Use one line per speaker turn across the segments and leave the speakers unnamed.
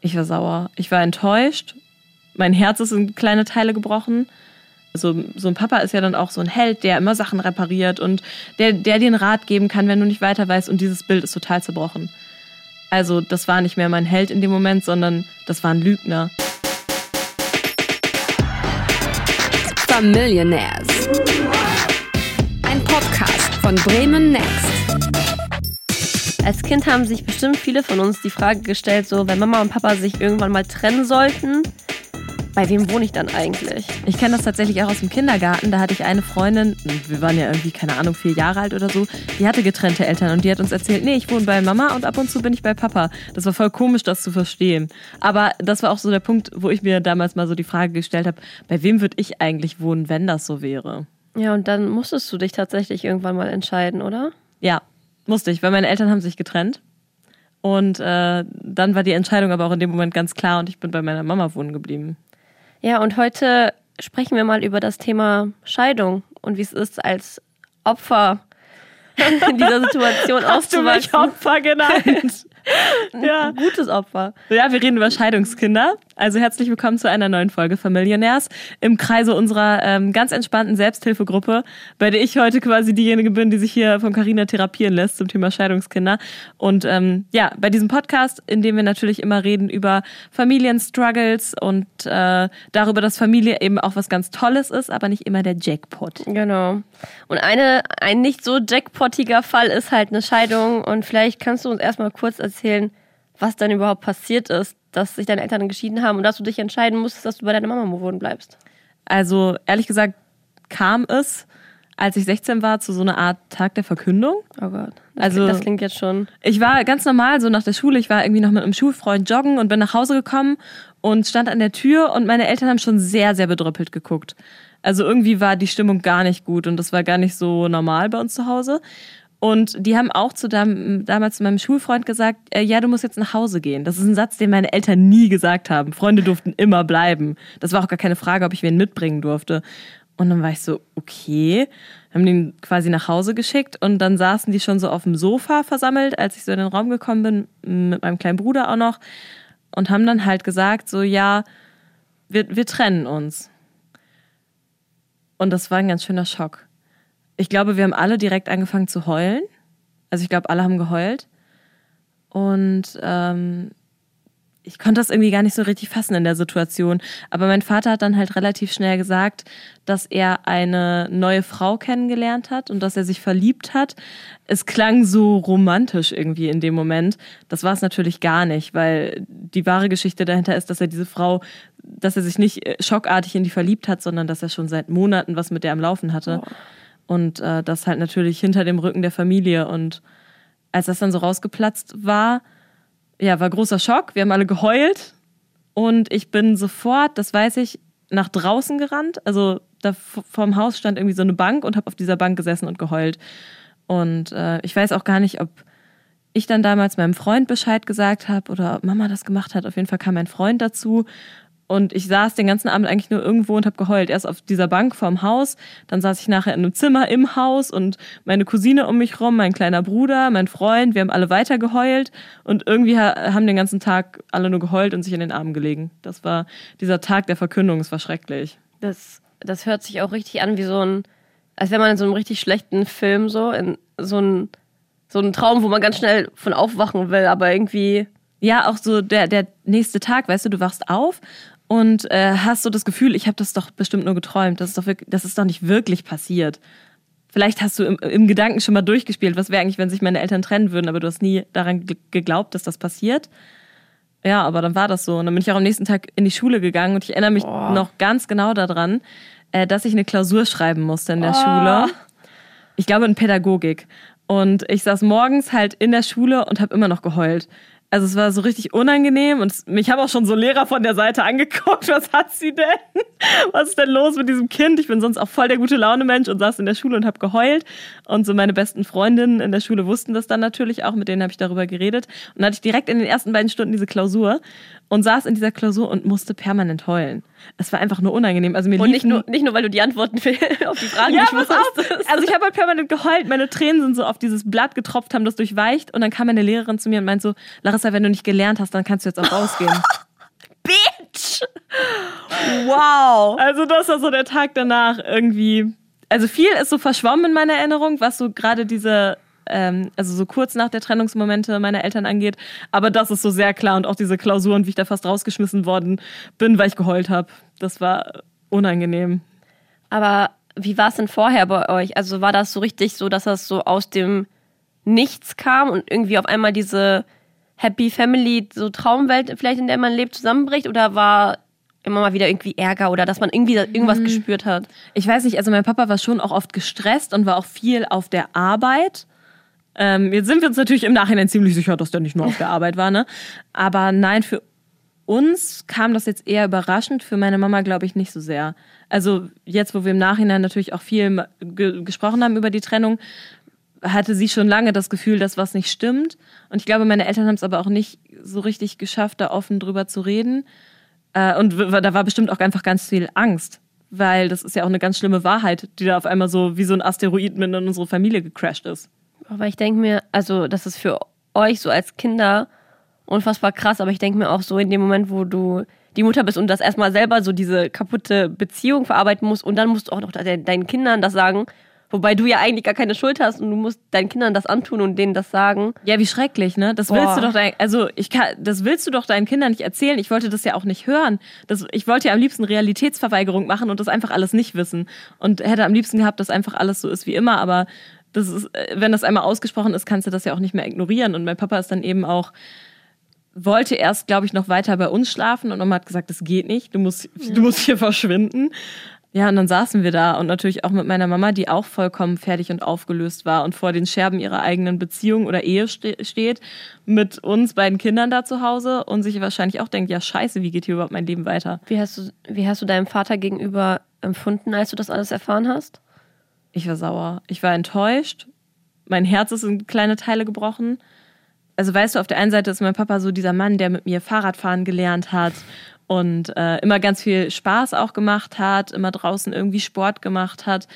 Ich war sauer. Ich war enttäuscht. Mein Herz ist in kleine Teile gebrochen. So, so ein Papa ist ja dann auch so ein Held, der immer Sachen repariert und der, der dir einen Rat geben kann, wenn du nicht weiter weißt. Und dieses Bild ist total zerbrochen. Also, das war nicht mehr mein Held in dem Moment, sondern das war ein Lügner.
Familionaires. Ein Podcast von Bremen Next.
Als Kind haben sich bestimmt viele von uns die Frage gestellt, so wenn Mama und Papa sich irgendwann mal trennen sollten, bei wem wohne ich dann eigentlich?
Ich kenne das tatsächlich auch aus dem Kindergarten. Da hatte ich eine Freundin, wir waren ja irgendwie, keine Ahnung, vier Jahre alt oder so, die hatte getrennte Eltern und die hat uns erzählt, nee, ich wohne bei Mama und ab und zu bin ich bei Papa. Das war voll komisch, das zu verstehen. Aber das war auch so der Punkt, wo ich mir damals mal so die Frage gestellt habe, bei wem würde ich eigentlich wohnen, wenn das so wäre?
Ja, und dann musstest du dich tatsächlich irgendwann mal entscheiden, oder?
Ja, musste ich, weil meine Eltern haben sich getrennt. Und äh, dann war die Entscheidung aber auch in dem Moment ganz klar und ich bin bei meiner Mama wohnen geblieben.
Ja, und heute sprechen wir mal über das Thema Scheidung und wie es ist, als Opfer in dieser Situation
Hast du mich Opfer genannt?
ja. gutes Opfer.
Ja, wir reden über Scheidungskinder. Also herzlich willkommen zu einer neuen Folge Familionärs im Kreise unserer ähm, ganz entspannten Selbsthilfegruppe, bei der ich heute quasi diejenige bin, die sich hier von Carina therapieren lässt zum Thema Scheidungskinder. Und ähm, ja, bei diesem Podcast, in dem wir natürlich immer reden über Familienstruggles und äh, darüber, dass Familie eben auch was ganz Tolles ist, aber nicht immer der Jackpot.
Genau. Und eine, ein nicht so jackpottiger Fall ist halt eine Scheidung. Und vielleicht kannst du uns erstmal kurz erzählen, was dann überhaupt passiert ist, dass sich deine Eltern geschieden haben und dass du dich entscheiden musstest, dass du bei deiner Mama wohnen bleibst.
Also ehrlich gesagt kam es, als ich 16 war, zu so einer Art Tag der Verkündung.
Oh Gott. Das also das klingt jetzt schon.
Ich war ganz normal so nach der Schule. Ich war irgendwie noch mit einem Schulfreund joggen und bin nach Hause gekommen und stand an der Tür und meine Eltern haben schon sehr, sehr bedröppelt geguckt. Also irgendwie war die Stimmung gar nicht gut und das war gar nicht so normal bei uns zu Hause. Und die haben auch zu dem, damals zu meinem Schulfreund gesagt, äh, ja, du musst jetzt nach Hause gehen. Das ist ein Satz, den meine Eltern nie gesagt haben. Freunde durften immer bleiben. Das war auch gar keine Frage, ob ich wen mitbringen durfte. Und dann war ich so, okay, haben den quasi nach Hause geschickt und dann saßen die schon so auf dem Sofa versammelt, als ich so in den Raum gekommen bin, mit meinem kleinen Bruder auch noch, und haben dann halt gesagt, so, ja, wir, wir trennen uns. Und das war ein ganz schöner Schock ich glaube, wir haben alle direkt angefangen zu heulen. Also ich glaube, alle haben geheult. Und ähm, ich konnte das irgendwie gar nicht so richtig fassen in der Situation. Aber mein Vater hat dann halt relativ schnell gesagt, dass er eine neue Frau kennengelernt hat und dass er sich verliebt hat. Es klang so romantisch irgendwie in dem Moment. Das war es natürlich gar nicht, weil die wahre Geschichte dahinter ist, dass er diese Frau, dass er sich nicht äh, schockartig in die verliebt hat, sondern dass er schon seit Monaten was mit der am Laufen hatte. Oh. Und äh, das halt natürlich hinter dem Rücken der Familie. Und als das dann so rausgeplatzt war, ja, war großer Schock. Wir haben alle geheult. Und ich bin sofort, das weiß ich, nach draußen gerannt. Also da vorm Haus stand irgendwie so eine Bank und habe auf dieser Bank gesessen und geheult. Und äh, ich weiß auch gar nicht, ob ich dann damals meinem Freund Bescheid gesagt habe oder ob Mama das gemacht hat. Auf jeden Fall kam mein Freund dazu und ich saß den ganzen Abend eigentlich nur irgendwo und habe geheult. Erst auf dieser Bank vorm Haus, dann saß ich nachher in einem Zimmer im Haus und meine Cousine um mich rum, mein kleiner Bruder, mein Freund, wir haben alle weiter geheult und irgendwie haben den ganzen Tag alle nur geheult und sich in den Armen gelegen. Das war dieser Tag der Verkündung, es war schrecklich.
Das, das hört sich auch richtig an wie so ein, als wäre man in so einem richtig schlechten Film so, in so ein, so ein Traum, wo man ganz schnell von aufwachen will, aber irgendwie
ja, auch so der, der nächste Tag, weißt du, du wachst auf und äh, hast so das Gefühl, ich habe das doch bestimmt nur geträumt. Das ist doch, wirklich, das ist doch nicht wirklich passiert. Vielleicht hast du im, im Gedanken schon mal durchgespielt, was wäre eigentlich, wenn sich meine Eltern trennen würden, aber du hast nie daran geglaubt, dass das passiert. Ja, aber dann war das so. Und dann bin ich auch am nächsten Tag in die Schule gegangen und ich erinnere mich oh. noch ganz genau daran, äh, dass ich eine Klausur schreiben musste in der oh. Schule. Ich glaube in Pädagogik. Und ich saß morgens halt in der Schule und habe immer noch geheult. Also es war so richtig unangenehm und mich haben auch schon so Lehrer von der Seite angeguckt. Was hat sie denn? Was ist denn los mit diesem Kind? Ich bin sonst auch voll der gute Laune Mensch und saß in der Schule und habe geheult. Und so meine besten Freundinnen in der Schule wussten das dann natürlich auch. Mit denen habe ich darüber geredet. Und dann hatte ich direkt in den ersten beiden Stunden diese Klausur und saß in dieser Klausur und musste permanent heulen. Es war einfach nur unangenehm. Also mir
und nicht nur, nicht nur, weil du die Antworten auf die Fragen ja, nicht wusstest.
Also ich habe halt permanent geheult. Meine Tränen sind so auf dieses Blatt getropft, haben das durchweicht. Und dann kam meine Lehrerin zu mir und meinte so, Larissa, Marissa, wenn du nicht gelernt hast, dann kannst du jetzt auch rausgehen.
Bitch! Wow!
Also das war so der Tag danach irgendwie. Also viel ist so verschwommen in meiner Erinnerung, was so gerade diese, ähm, also so kurz nach der Trennungsmomente meiner Eltern angeht. Aber das ist so sehr klar und auch diese Klausuren, wie ich da fast rausgeschmissen worden bin, weil ich geheult habe. Das war unangenehm.
Aber wie war es denn vorher bei euch? Also war das so richtig so, dass das so aus dem Nichts kam und irgendwie auf einmal diese Happy Family, so Traumwelt vielleicht, in der man lebt, zusammenbricht? Oder war immer mal wieder irgendwie Ärger oder dass man irgendwie irgendwas
Mhm.
gespürt hat?
Ich weiß nicht, also mein Papa war schon auch oft gestresst und war auch viel auf der Arbeit. Ähm, jetzt sind wir uns natürlich im Nachhinein ziemlich sicher, dass der nicht nur auf der Arbeit war, ne? Aber nein, für uns kam das jetzt eher überraschend, für meine Mama glaube ich nicht so sehr. Also jetzt, wo wir im Nachhinein natürlich auch viel ge gesprochen haben über die Trennung, hatte sie schon lange das Gefühl, dass was nicht stimmt. Und ich glaube, meine Eltern haben es aber auch nicht so richtig geschafft, da offen drüber zu reden. Äh, und da war bestimmt auch einfach ganz viel Angst, weil das ist ja auch eine ganz schlimme Wahrheit, die da auf einmal so wie so ein Asteroid mit in unsere Familie gecrashed ist.
Aber ich denke mir, also das ist für euch so als Kinder unfassbar krass, aber ich denke mir auch so in dem Moment, wo du die Mutter bist und das erstmal selber so diese kaputte Beziehung verarbeiten musst und dann musst du auch noch de deinen Kindern das sagen, wobei du ja eigentlich gar keine Schuld hast und du musst deinen Kindern das antun und denen das sagen.
Ja, wie schrecklich, ne? Das
Boah.
willst du doch dein, also ich kann, das willst du doch deinen Kindern nicht erzählen. Ich wollte das ja auch nicht hören. Das, ich wollte ja am liebsten Realitätsverweigerung machen und das einfach alles nicht wissen. Und hätte am liebsten gehabt, dass einfach alles so ist wie immer, aber das ist, äh, wenn das einmal ausgesprochen ist, kannst du das ja auch nicht mehr ignorieren. Und mein Papa ist dann eben auch, wollte erst, glaube ich, noch weiter bei uns schlafen und Mama hat gesagt, das geht nicht, du musst, du musst hier verschwinden. Ja, und dann saßen wir da und natürlich auch mit meiner Mama, die auch vollkommen fertig und aufgelöst war und vor den Scherben ihrer eigenen Beziehung oder Ehe ste steht, mit uns beiden Kindern da zu Hause und sich wahrscheinlich auch denkt, ja scheiße, wie geht hier überhaupt mein Leben weiter?
Wie hast du, wie hast du deinem Vater gegenüber empfunden, als du das alles erfahren hast?
Ich war sauer. Ich war enttäuscht. Mein Herz ist in kleine Teile gebrochen. Also weißt du, auf der einen Seite ist mein Papa so dieser Mann, der mit mir Fahrradfahren gelernt hat und äh, immer ganz viel Spaß auch gemacht hat, immer draußen irgendwie Sport gemacht hat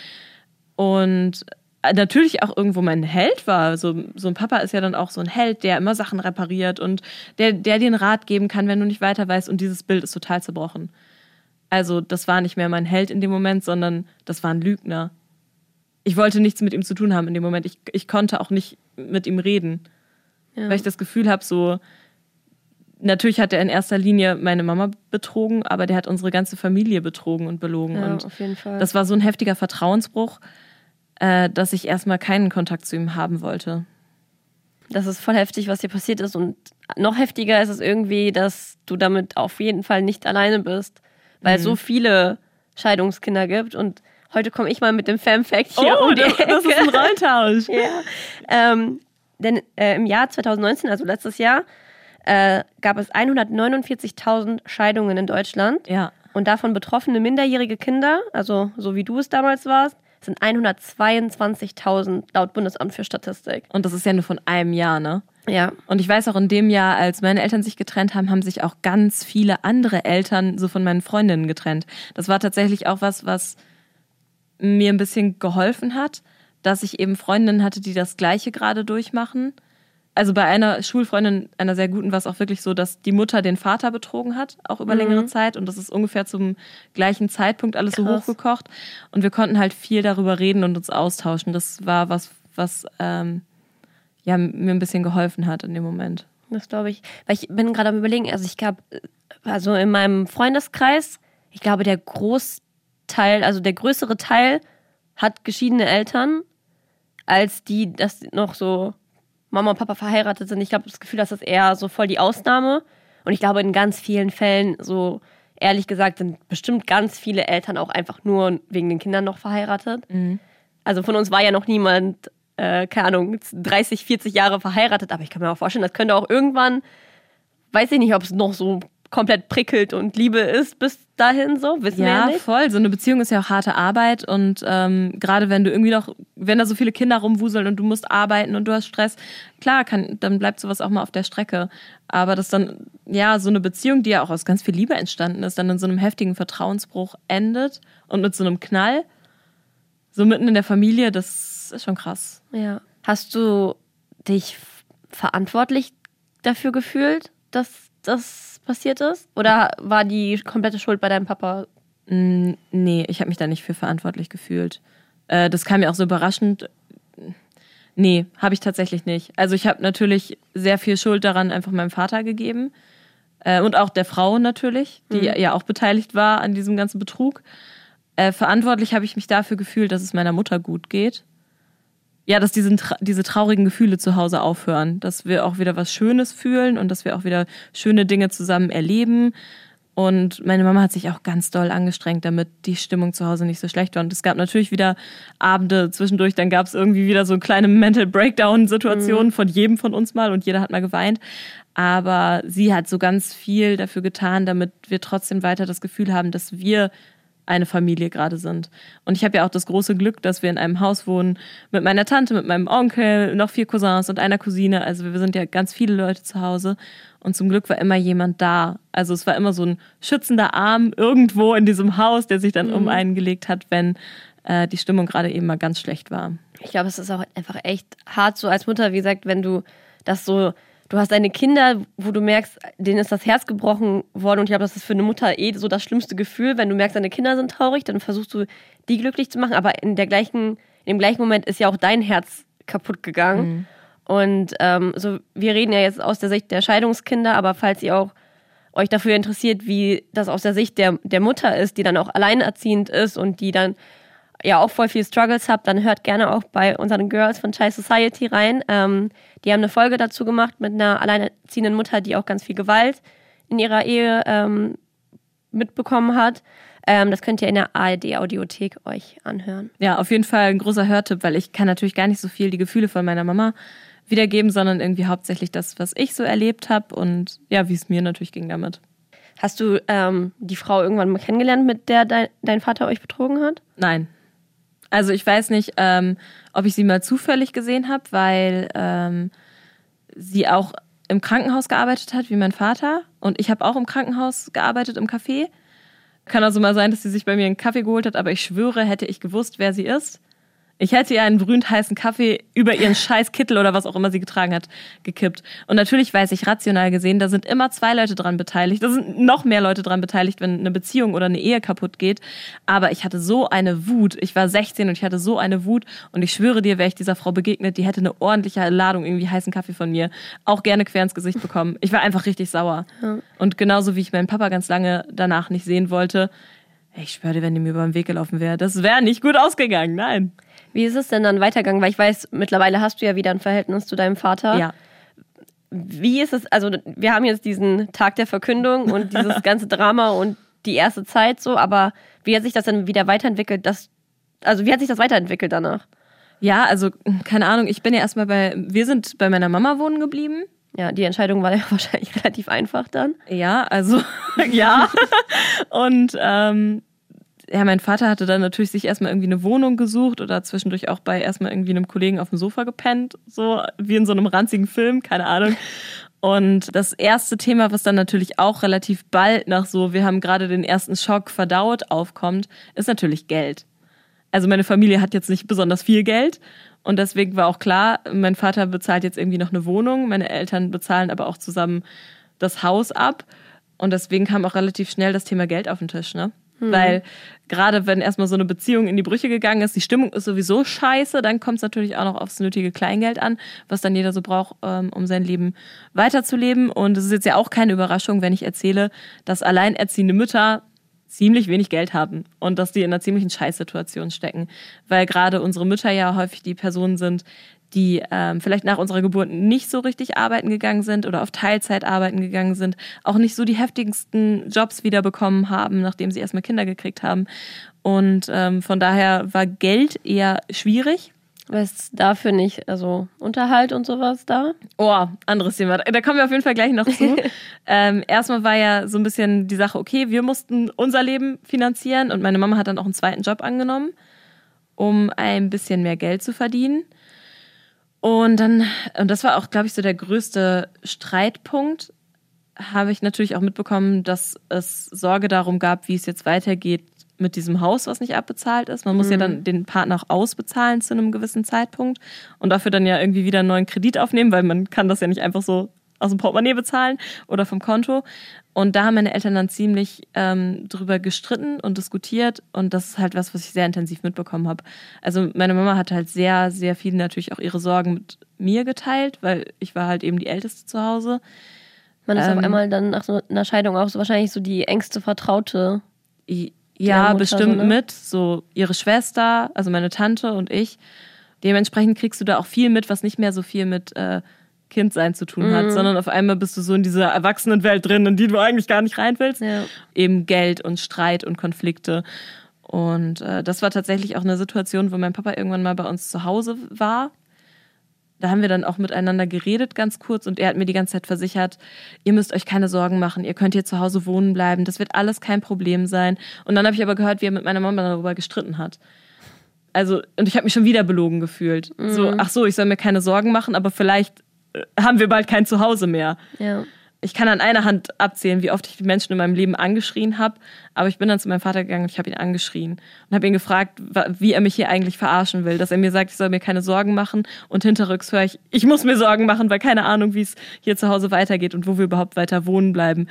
und äh, natürlich auch irgendwo mein Held war. So, so ein Papa ist ja dann auch so ein Held, der immer Sachen repariert und der, der dir einen Rat geben kann, wenn du nicht weiter weißt. Und dieses Bild ist total zerbrochen. Also das war nicht mehr mein Held in dem Moment, sondern das war ein Lügner. Ich wollte nichts mit ihm zu tun haben in dem Moment. Ich, ich konnte auch nicht mit ihm reden,
Ja.
weil ich das Gefühl habe, so natürlich hat er in erster Linie meine Mama betrogen, aber der hat unsere ganze Familie betrogen und belogen.
ja,
und
auf jeden Fall.
das war so ein heftiger Vertrauensbruch, äh, dass ich erstmal keinen Kontakt zu ihm haben wollte.
Das ist voll heftig, was dir passiert ist. Und noch heftiger ist es irgendwie, dass du damit auf jeden Fall nicht alleine bist. Weil es
Mhm.
so viele Scheidungskinder gibt. Und heute komme ich mal mit dem Fam-Fact hier
oh,
um die
das, das ist
Ecke.
ein Rolltausch.
Ja. Ähm, denn äh, im Jahr 2019, also letztes Jahr, äh, gab es 149.000 Scheidungen in Deutschland.
Ja.
Und davon betroffene minderjährige Kinder, also so wie du es damals warst, sind 122.000 laut Bundesamt für Statistik.
Und das ist ja nur von einem Jahr, ne?
Ja.
Und ich weiß auch, in dem Jahr, als meine Eltern sich getrennt haben, haben sich auch ganz viele andere Eltern so von meinen Freundinnen getrennt. Das war tatsächlich auch was, was mir ein bisschen geholfen hat, dass ich eben Freundinnen hatte, die das Gleiche gerade durchmachen. Also bei einer Schulfreundin, einer sehr guten, war es auch wirklich so, dass die Mutter den Vater betrogen hat, auch über längere Zeit. Und das ist ungefähr zum gleichen Zeitpunkt alles so
Krass.
hochgekocht. Und wir konnten halt viel darüber reden und uns austauschen. Das war was, was ähm, ja, mir ein bisschen geholfen hat in dem Moment.
Das glaube ich. Weil ich bin gerade am überlegen, also ich glaube, also in meinem Freundeskreis, ich glaube, der Großteil, also der größere Teil hat geschiedene Eltern, als die, das noch so Mama und Papa verheiratet sind. Ich glaube, das Gefühl, das ist eher so voll die Ausnahme. Und ich glaube, in ganz vielen Fällen, so ehrlich gesagt, sind bestimmt ganz viele Eltern auch einfach nur wegen den Kindern noch verheiratet. Also von uns war ja noch niemand, äh, keine Ahnung, 30, 40 Jahre verheiratet, aber ich kann mir auch vorstellen, das könnte auch irgendwann, weiß ich nicht, ob es noch so komplett prickelt und Liebe ist bis dahin so, wissen wir ja
Ja,
nicht.
voll. So eine Beziehung ist ja auch harte Arbeit und ähm, gerade wenn du irgendwie noch, wenn da so viele Kinder rumwuseln und du musst arbeiten und du hast Stress, klar, kann, dann bleibt sowas auch mal auf der Strecke. Aber dass dann, ja, so eine Beziehung, die ja auch aus ganz viel Liebe entstanden ist, dann in so einem heftigen Vertrauensbruch endet und mit so einem Knall, so mitten in der Familie, das ist schon krass.
Ja. Hast du dich verantwortlich dafür gefühlt, dass das passiert ist? Oder war die komplette Schuld bei deinem Papa?
Mm, Nee, ich habe mich da nicht für verantwortlich gefühlt. Äh, das kam mir auch so überraschend. Nee, habe ich tatsächlich nicht. Also ich habe natürlich sehr viel Schuld daran einfach meinem Vater gegeben. Äh, und auch der Frau natürlich, die ja auch beteiligt war an diesem ganzen Betrug. Äh, verantwortlich habe ich mich dafür gefühlt, dass es meiner Mutter gut geht. Ja, dass diesen, tra- diese traurigen Gefühle zu Hause aufhören. Dass wir auch wieder was Schönes fühlen und dass wir auch wieder schöne Dinge zusammen erleben. Und meine Mama hat sich auch ganz doll angestrengt, damit die Stimmung zu Hause nicht so schlecht war. Und es gab natürlich wieder Abende zwischendurch, dann gab es irgendwie wieder so kleine Mental Breakdown-Situationen von jedem von uns mal und jeder hat mal geweint. Aber sie hat so ganz viel dafür getan, damit wir trotzdem weiter das Gefühl haben, dass wir eine Familie gerade sind. Und ich habe ja auch das große Glück, dass wir in einem Haus wohnen mit meiner Tante, mit meinem Onkel, noch vier Cousins und einer Cousine. Also wir sind ja ganz viele Leute zu Hause. Und zum Glück war immer jemand da. Also es war immer so ein schützender Arm irgendwo in diesem Haus, der sich dann um einen gelegt hat, wenn äh, die Stimmung gerade eben mal ganz schlecht war.
Ich glaube, es ist auch einfach echt hart so als Mutter, wie gesagt, wenn du das so, du hast deine Kinder, wo du merkst, denen ist das Herz gebrochen worden und ich glaube, das ist für eine Mutter eh so das schlimmste Gefühl, wenn du merkst, deine Kinder sind traurig, dann versuchst du die glücklich zu machen, aber in der gleichen, in dem gleichen Moment ist ja auch dein Herz kaputt gegangen. Und ähm, so, wir reden ja jetzt aus der Sicht der Scheidungskinder, aber falls ihr auch euch dafür interessiert, wie das aus der Sicht der, der Mutter ist, die dann auch alleinerziehend ist und die dann ja auch voll viel Struggles habt, dann hört gerne auch bei unseren Girls von Chai Society rein. Ähm, die haben eine Folge dazu gemacht mit einer alleinerziehenden Mutter, die auch ganz viel Gewalt in ihrer Ehe ähm, mitbekommen hat. Ähm, das könnt ihr in der ARD-Audiothek euch anhören.
Ja, auf jeden Fall ein großer Hörtipp, weil ich kann natürlich gar nicht so viel die Gefühle von meiner Mama wiedergeben, sondern irgendwie hauptsächlich das, was ich so erlebt habe und ja, wie es mir natürlich ging damit.
Hast du ähm, die Frau irgendwann mal kennengelernt, mit der dein, dein Vater euch betrogen hat?
Nein. Also ich weiß nicht, ähm, ob ich sie mal zufällig gesehen habe, weil ähm, sie auch im Krankenhaus gearbeitet hat, wie mein Vater. Und ich habe auch im Krankenhaus gearbeitet, im Café. Kann also mal sein, dass sie sich bei mir einen Kaffee geholt hat, aber ich schwöre, hätte ich gewusst, wer sie ist, ich hätte ihr einen brühend heißen Kaffee über ihren scheiß Kittel oder was auch immer sie getragen hat, gekippt. Und natürlich weiß ich rational gesehen, da sind immer zwei Leute dran beteiligt. Da sind noch mehr Leute dran beteiligt, wenn eine Beziehung oder eine Ehe kaputt geht. Aber ich hatte so eine Wut. Ich war 16 und ich hatte so eine Wut. Und ich schwöre dir, wäre ich dieser Frau begegnet, die hätte eine ordentliche Ladung irgendwie heißen Kaffee von mir auch gerne quer ins Gesicht bekommen. Ich war einfach richtig sauer. Und genauso wie ich meinen Papa ganz lange danach nicht sehen wollte, ich schwöre dir, wenn die mir über den Weg gelaufen wäre, das wäre nicht gut ausgegangen. Nein.
Wie ist es denn dann weitergegangen? Weil ich weiß, mittlerweile hast du ja wieder ein Verhältnis zu deinem Vater.
Ja.
Wie ist es, also wir haben jetzt diesen Tag der Verkündung und dieses ganze Drama und die erste Zeit so, aber wie hat sich das dann wieder weiterentwickelt? Das, also wie hat sich das weiterentwickelt danach?
Ja, also keine Ahnung, ich bin ja erstmal bei, wir sind bei meiner Mama wohnen geblieben.
Ja, die Entscheidung war ja wahrscheinlich relativ einfach dann.
Ja, also ja. Und ähm, ja, mein Vater hatte dann natürlich sich erstmal irgendwie eine Wohnung gesucht oder zwischendurch auch bei erstmal irgendwie einem Kollegen auf dem Sofa gepennt, so wie in so einem ranzigen Film, keine Ahnung. Und das erste Thema, was dann natürlich auch relativ bald nach so, wir haben gerade den ersten Schock verdaut, aufkommt, ist natürlich Geld. Also meine Familie hat jetzt nicht besonders viel Geld und deswegen war auch klar, mein Vater bezahlt jetzt irgendwie noch eine Wohnung, meine Eltern bezahlen aber auch zusammen das Haus ab und deswegen kam auch relativ schnell das Thema Geld auf den Tisch, ne? Weil gerade wenn erstmal so eine Beziehung in die Brüche gegangen ist, die Stimmung ist sowieso scheiße, dann kommt es natürlich auch noch aufs nötige Kleingeld an, was dann jeder so braucht, ähm, um sein Leben weiterzuleben. Und es ist jetzt ja auch keine Überraschung, wenn ich erzähle, dass alleinerziehende Mütter ziemlich wenig Geld haben und dass die in einer ziemlichen Scheißsituation stecken. Weil gerade unsere Mütter ja häufig die Personen sind, die ähm, vielleicht nach unserer Geburt nicht so richtig arbeiten gegangen sind oder auf Teilzeit arbeiten gegangen sind, auch nicht so die heftigsten Jobs wiederbekommen haben, nachdem sie erstmal Kinder gekriegt haben. Und ähm, von daher war Geld eher schwierig.
Was dafür nicht, also Unterhalt und sowas da?
Oh, anderes Thema. Da kommen wir auf jeden Fall gleich noch zu. ähm, erstmal war ja so ein bisschen die Sache, okay, wir mussten unser Leben finanzieren und meine Mama hat dann auch einen zweiten Job angenommen, um ein bisschen mehr Geld zu verdienen. Und dann, und das war auch, glaube ich, so der größte Streitpunkt, habe ich natürlich auch mitbekommen, dass es Sorge darum gab, wie es jetzt weitergeht mit diesem Haus, was nicht abbezahlt ist. Man muss ja dann den Partner auch ausbezahlen zu einem gewissen Zeitpunkt und dafür dann ja irgendwie wieder einen neuen Kredit aufnehmen, weil man kann das ja nicht einfach so aus dem Portemonnaie bezahlen oder vom Konto. Und da haben meine Eltern dann ziemlich ähm, drüber gestritten und diskutiert. Und das ist halt was, was ich sehr intensiv mitbekommen habe. Also meine Mama hat halt sehr, sehr viel natürlich auch ihre Sorgen mit mir geteilt, weil ich war halt eben die Älteste zu Hause.
Man ist auf
Ähm.
einmal dann nach so einer Scheidung auch so wahrscheinlich so die engste Vertraute.
Ja,
Mutter
bestimmt
so, ne?
mit. So ihre Schwester, also meine Tante und ich. Dementsprechend kriegst du da auch viel mit, was nicht mehr so viel mit äh, Kindsein zu tun
Mhm.
hat, sondern auf einmal bist du so in dieser Erwachsenenwelt drin, in die du eigentlich gar nicht rein willst.
Ja.
Eben Geld und Streit und Konflikte. Und äh, das war tatsächlich auch eine Situation, wo mein Papa irgendwann mal bei uns zu Hause war. Da haben wir dann auch miteinander geredet, ganz kurz, und er hat mir die ganze Zeit versichert, ihr müsst euch keine Sorgen machen, ihr könnt hier zu Hause wohnen bleiben, das wird alles kein Problem sein. Und dann habe ich aber gehört, wie er mit meiner Mama darüber gestritten hat. Also, und ich habe mich schon wieder belogen gefühlt. So, ach so, ich soll mir keine Sorgen machen, aber vielleicht haben wir bald kein Zuhause mehr.
Ja.
Ich kann an einer Hand abzählen, wie oft ich die Menschen in meinem Leben angeschrien habe. Aber ich bin dann zu meinem Vater gegangen und ich habe ihn angeschrien und habe ihn gefragt, wie er mich hier eigentlich verarschen will. Dass er mir sagt, ich soll mir keine Sorgen machen und hinterrücks höre ich, ich muss mir Sorgen machen, weil keine Ahnung, wie es hier zu Hause weitergeht und wo wir überhaupt weiter wohnen bleiben.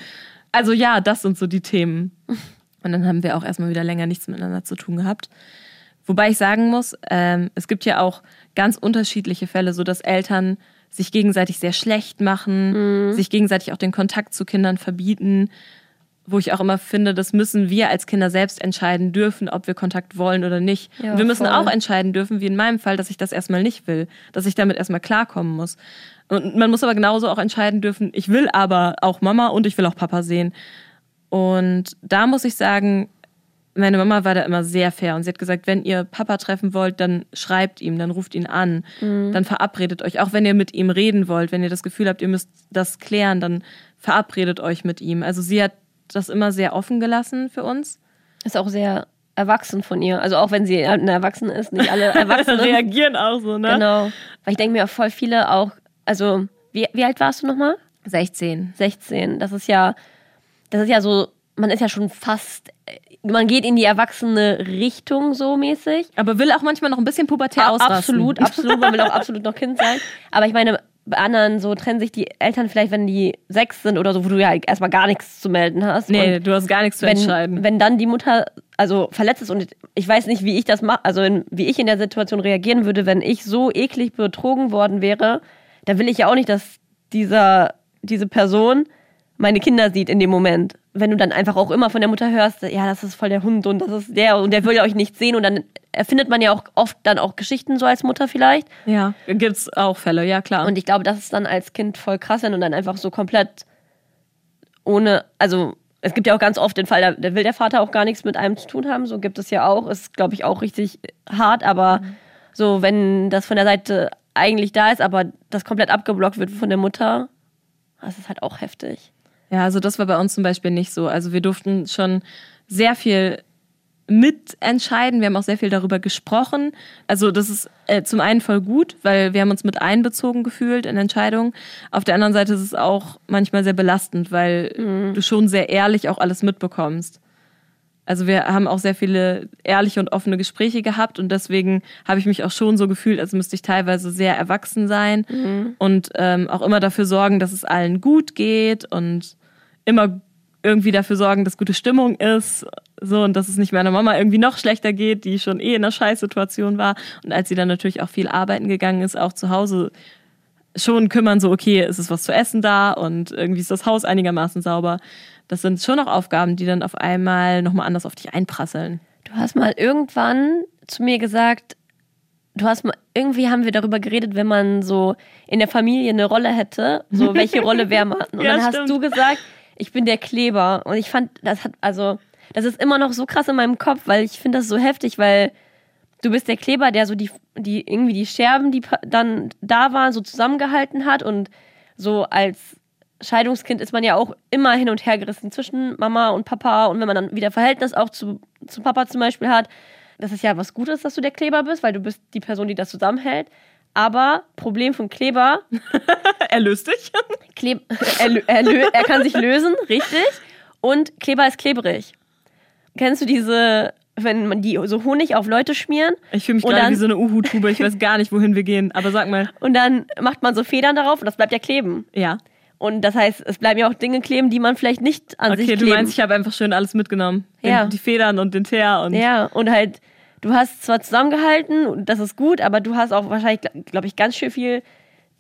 Also ja, das sind so die Themen. Und dann haben wir auch erstmal wieder länger nichts miteinander zu tun gehabt. Wobei ich sagen muss, ähm, es gibt ja auch ganz unterschiedliche Fälle, so dass Eltern sich gegenseitig sehr schlecht machen, sich gegenseitig auch den Kontakt zu Kindern verbieten, wo ich auch immer finde, das müssen wir als Kinder selbst entscheiden dürfen, ob wir Kontakt wollen oder nicht.
Ja,
Und wir müssen
voll.
auch entscheiden dürfen, wie in meinem Fall, dass ich das erstmal nicht will, dass ich damit erstmal klarkommen muss. Und man muss aber genauso auch entscheiden dürfen, ich will aber auch Mama und ich will auch Papa sehen. Und da muss ich sagen, meine Mama war da immer sehr fair und sie hat gesagt, wenn ihr Papa treffen wollt, dann schreibt ihm, dann ruft ihn an, dann verabredet euch. Auch wenn ihr mit ihm reden wollt, wenn ihr das Gefühl habt, ihr müsst das klären, dann verabredet euch mit ihm. Also sie hat das immer sehr offen gelassen für uns.
Ist auch sehr erwachsen von ihr. Also auch wenn sie eine Erwachsene ist, nicht alle Erwachsenen.
reagieren auch so, ne?
Genau. Weil ich denke mir voll viele auch, also wie, wie alt warst du nochmal?
16.
16. Das ist ja, das ist ja so, man ist ja schon fast, man geht in die erwachsene Richtung so mäßig.
Aber will auch manchmal noch ein bisschen pubertär
A-
ausrasten.
Absolut, absolut. Man will auch absolut noch Kind sein. Aber ich meine, bei anderen so trennen sich die Eltern vielleicht, wenn die sechs sind oder so, wo du ja erstmal gar nichts zu melden hast.
Nee,
Und
du hast gar nichts zu
wenn,
entscheiden.
wenn dann die Mutter also verletzt ist und ich weiß nicht, wie ich das mache, also in, wie ich in der Situation reagieren würde, wenn ich so eklig betrogen worden wäre, da will ich ja auch nicht, dass dieser, diese Person meine Kinder sieht in dem Moment. Wenn du dann einfach auch immer von der Mutter hörst, ja, das ist voll der Hund und das ist der und der will ja euch nicht sehen und dann erfindet man ja auch oft dann auch Geschichten so als Mutter vielleicht.
ja, gibt's auch Fälle, ja klar.
Und ich glaube, das ist dann als Kind voll krass, wenn du dann einfach so komplett ohne, also es gibt ja auch ganz oft den Fall, da, da will der Vater auch gar nichts mit einem zu tun haben. So gibt es ja auch. Ist, glaube ich, auch richtig hart, aber so, wenn das von der Seite eigentlich da ist, aber das komplett abgeblockt wird von der Mutter, das ist halt auch heftig.
Ja, also das war bei uns zum Beispiel nicht so. Also wir durften schon sehr viel mitentscheiden. Wir haben auch sehr viel darüber gesprochen. Also das ist äh, zum einen voll gut, weil wir haben uns mit einbezogen gefühlt in Entscheidungen. Auf der anderen Seite ist es auch manchmal sehr belastend, weil du schon sehr ehrlich auch alles mitbekommst. Also wir haben auch sehr viele ehrliche und offene Gespräche gehabt und deswegen habe ich mich auch schon so gefühlt, als müsste ich teilweise sehr erwachsen sein und ähm, auch immer dafür sorgen, dass es allen gut geht und immer irgendwie dafür sorgen, dass gute Stimmung ist, so und dass es nicht meiner Mama irgendwie noch schlechter geht, die schon eh in einer Scheißsituation war und als sie dann natürlich auch viel arbeiten gegangen ist, auch zu Hause schon kümmern, so okay, ist es was zu essen da und irgendwie ist das Haus einigermaßen sauber. Das sind schon noch Aufgaben, die dann auf einmal nochmal anders auf dich einprasseln.
Du hast mal irgendwann zu mir gesagt, du hast mal, irgendwie haben wir darüber geredet, wenn man so in der Familie eine Rolle hätte, so welche Rolle wäre man? Und
Ja,
dann hast
stimmt.
du gesagt, ich bin der Kleber. Und ich fand, das hat, also, das ist immer noch so krass in meinem Kopf, weil ich finde das so heftig, weil du bist der Kleber, der so die, die, irgendwie die Scherben, die dann da waren, so zusammengehalten hat und so als Scheidungskind ist man ja auch immer hin und her gerissen zwischen Mama und Papa und wenn man dann wieder Verhältnis auch zu, zu Papa zum Beispiel hat, das ist ja was Gutes, dass du der Kleber bist, weil du bist die Person, die das zusammenhält. Aber Problem von Kleber,
Er löst dich.
Kleb er, er, er kann sich lösen, richtig. Und Kleber ist klebrig. Kennst du diese, wenn man die so Honig auf Leute schmieren
Ich fühle mich gerade wie so eine Uhu-Tube. Ich weiß gar nicht, wohin wir gehen. Aber sag mal,
und dann macht man so Federn darauf und das bleibt ja kleben.
ja.
Und das heißt, es bleiben ja auch Dinge kleben, die man vielleicht nicht an sich
Okay,
kleben.
du meinst, ich habe einfach schön alles mitgenommen. Den,
Ja.
Die Federn und den Teer und
Ja, und halt, du hast zwar zusammengehalten, das ist gut, aber du hast auch wahrscheinlich, glaube ich, ganz schön viel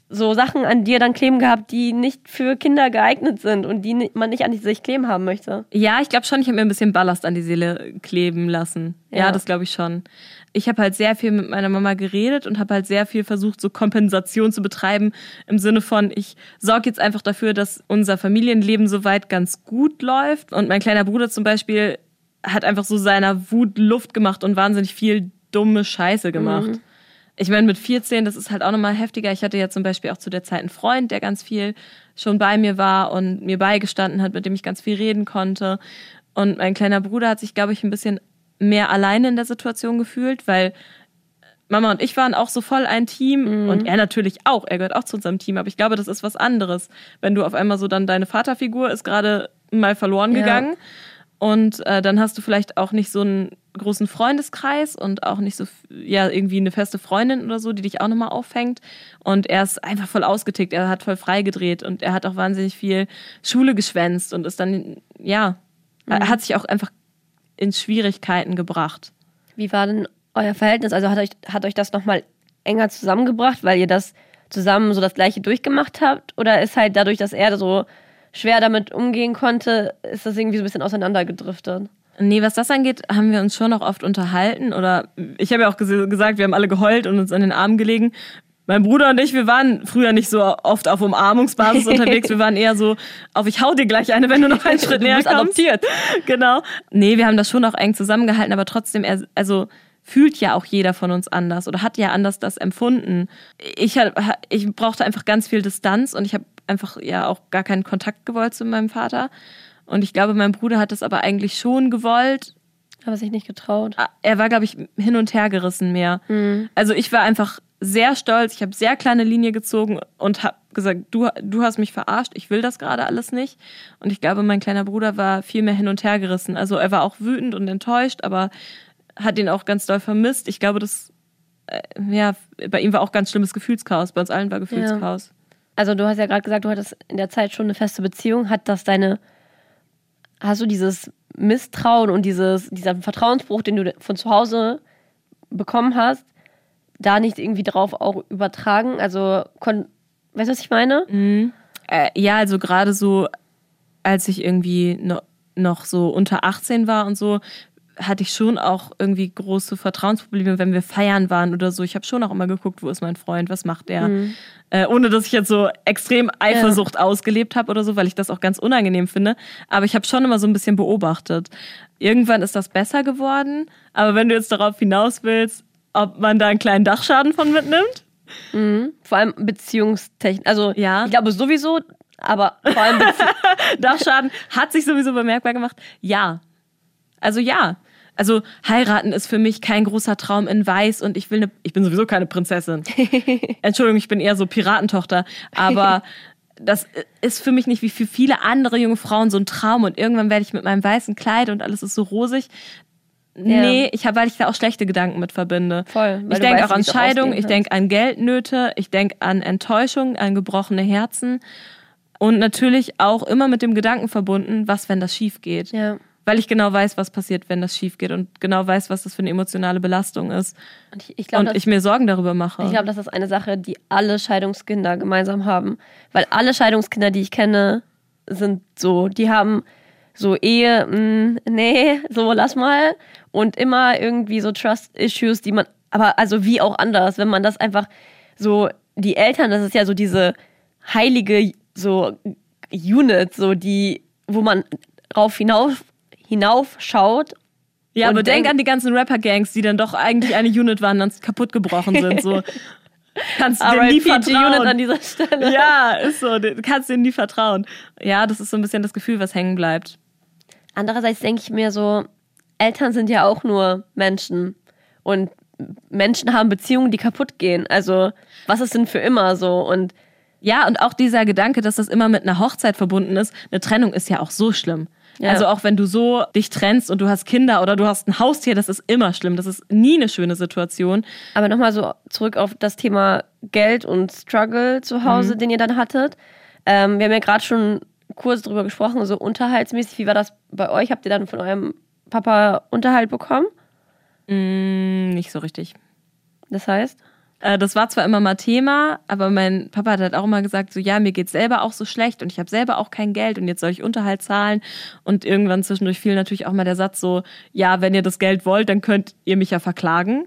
so Sachen an dir dann kleben gehabt, die nicht für Kinder geeignet sind und die man nicht an sich kleben haben möchte.
Ja, ich glaube schon, ich habe mir ein bisschen Ballast an die Seele kleben lassen. Ja,
Ja.
das glaube ich schon. Ich habe halt sehr viel mit meiner Mama geredet und habe halt sehr viel versucht, so Kompensation zu betreiben im Sinne von, ich sorge jetzt einfach dafür, dass unser Familienleben soweit ganz gut läuft. Und mein kleiner Bruder zum Beispiel hat einfach so seiner Wut Luft gemacht und wahnsinnig viel dumme Scheiße gemacht. Ich meine, mit 14, das ist halt auch nochmal heftiger. Ich hatte ja zum Beispiel auch zu der Zeit einen Freund, der ganz viel schon bei mir war und mir beigestanden hat, mit dem ich ganz viel reden konnte. Und mein kleiner Bruder hat sich, glaube ich, ein bisschen mehr alleine in der Situation gefühlt, weil Mama und ich waren auch so voll ein Team und er natürlich auch. Er gehört auch zu unserem Team, aber ich glaube, das ist was anderes, wenn du auf einmal so dann deine Vaterfigur ist gerade mal verloren
Ja.
gegangen und äh, dann hast du vielleicht auch nicht so einen großen Freundeskreis und auch nicht so ja irgendwie eine feste Freundin oder so, die dich auch nochmal auffängt. Und er ist einfach voll ausgetickt, er hat voll freigedreht und er hat auch wahnsinnig viel Schule geschwänzt und ist dann ja er hat sich auch einfach in Schwierigkeiten gebracht.
Wie war denn euer Verhältnis? Also hat euch, hat euch das nochmal enger zusammengebracht, weil ihr das zusammen so das Gleiche durchgemacht habt? Oder ist halt dadurch, dass er so schwer damit umgehen konnte, ist das irgendwie so ein bisschen auseinandergedriftet?
Nee, was das angeht, haben wir uns schon noch oft unterhalten. Oder ich habe ja auch ges- gesagt, wir haben alle geheult und uns an den Armen gelegen. Mein Bruder und ich, wir waren früher nicht so oft auf Umarmungsbasis unterwegs. Wir waren eher so auf ich hau dir gleich eine, wenn du noch einen Schritt näher kommst.
adoptiert.
Genau. Nee, wir haben das schon auch eng zusammengehalten, aber trotzdem, er, also fühlt ja auch jeder von uns anders oder hat ja anders das empfunden. Ich, ich brauchte einfach ganz viel Distanz und ich habe einfach ja auch gar keinen Kontakt gewollt zu meinem Vater. Und ich glaube, mein Bruder hat das aber eigentlich schon gewollt,
Aber sich nicht getraut.
er war, glaube ich, hin und her gerissen mehr. Also ich war einfach sehr stolz, ich habe sehr kleine Linie gezogen und habe gesagt, du, du hast mich verarscht, ich will das gerade alles nicht. Und ich glaube, mein kleiner Bruder war viel mehr hin und her gerissen. Also er war auch wütend und enttäuscht, aber hat ihn auch ganz doll vermisst. Ich glaube, das, äh, ja, bei ihm war auch ganz schlimmes Gefühlschaos. Bei uns allen war Gefühlschaos.
Also du hast ja gerade gesagt, du hattest in der Zeit schon eine feste Beziehung. Hat das deine, hast du dieses Misstrauen und dieses, dieser Vertrauensbruch, den du von zu Hause bekommen hast, da nicht irgendwie drauf auch übertragen? Also, kon, weißt du, was ich meine?
Äh, ja, also gerade so, als ich irgendwie no, noch so unter 18 war und so, hatte ich schon auch irgendwie große Vertrauensprobleme, wenn wir feiern waren oder so. Ich habe schon auch immer geguckt, wo ist mein Freund, was macht der? Äh, ohne dass ich jetzt so extrem Eifersucht ausgelebt habe oder so, weil ich das auch ganz unangenehm finde. Aber ich habe schon immer so ein bisschen beobachtet. Irgendwann ist das besser geworden, aber wenn du jetzt darauf hinaus willst, ob man da einen kleinen Dachschaden von mitnimmt,
Vor allem Beziehungstechnik. Also,
Ja.
ich glaube sowieso, aber vor allem
Dachschaden hat sich sowieso bemerkbar gemacht. Ja. Also ja. Also heiraten ist für mich kein großer Traum in Weiß und ich will eine, ich bin sowieso keine Prinzessin. Entschuldigung, ich bin eher so Piratentochter, aber das ist für mich nicht wie für viele andere junge Frauen so ein Traum und irgendwann werde ich mit meinem weißen Kleid und alles ist so rosig. Nee, ich habe, weil ich da auch schlechte Gedanken mit verbinde.
Voll,
Ich denke auch an Scheidung, ich denke an Geldnöte, ich denke an Enttäuschung, an gebrochene Herzen und natürlich auch immer mit dem Gedanken verbunden, was, wenn das schief geht.
Ja.
Weil ich genau weiß, was passiert, wenn das schief geht und genau weiß, was das für eine emotionale Belastung ist.
Und ich, ich glaube,
und ich mir Sorgen darüber mache.
Ich glaube, das ist eine Sache, die alle Scheidungskinder gemeinsam haben. Weil alle Scheidungskinder, die ich kenne, sind so, die haben so Ehe, mh, nee, so lass mal. Und immer irgendwie so Trust-Issues, die man, aber also wie auch anders, wenn man das einfach so, die Eltern, das ist ja so diese heilige so Unit, so die, wo man rauf hinauf, hinaufschaut
ja,
und
aber denk
denk-
an die ganzen Rapper-Gangs, die dann doch eigentlich eine Unit waren, dann kaputt gebrochen sind. So. Kannst du denen nie vertrauen.
an dieser Stelle.
Ja, ist so. Du kannst denen nie vertrauen. Ja, das ist so ein bisschen das Gefühl, was hängen bleibt.
Andererseits denke ich mir so, Eltern sind ja auch nur Menschen und Menschen haben Beziehungen, die kaputt gehen. Also was ist denn für immer so? Und
Ja, und auch dieser Gedanke, dass das immer mit einer Hochzeit verbunden ist. Eine Trennung ist ja auch so schlimm.
Ja.
Also auch wenn du so dich trennst und du hast Kinder oder du hast ein Haustier, das ist immer schlimm. Das ist nie eine schöne Situation.
aber nochmal so zurück auf das Thema Geld und Struggle zu Hause, den ihr dann hattet. Ähm, wir haben ja gerade schon kurz drüber gesprochen, so unterhaltsmäßig. Wie war das bei euch? Habt ihr dann von eurem Papa Unterhalt bekommen?
Mm, nicht so richtig.
Das heißt?
Äh, das war zwar immer mal Thema, aber mein Papa hat halt auch immer gesagt, so ja, mir geht's selber auch so schlecht und ich habe selber auch kein Geld und jetzt soll ich Unterhalt zahlen. Und irgendwann zwischendurch fiel natürlich auch mal der Satz so, ja, wenn ihr das Geld wollt, dann könnt ihr mich ja verklagen.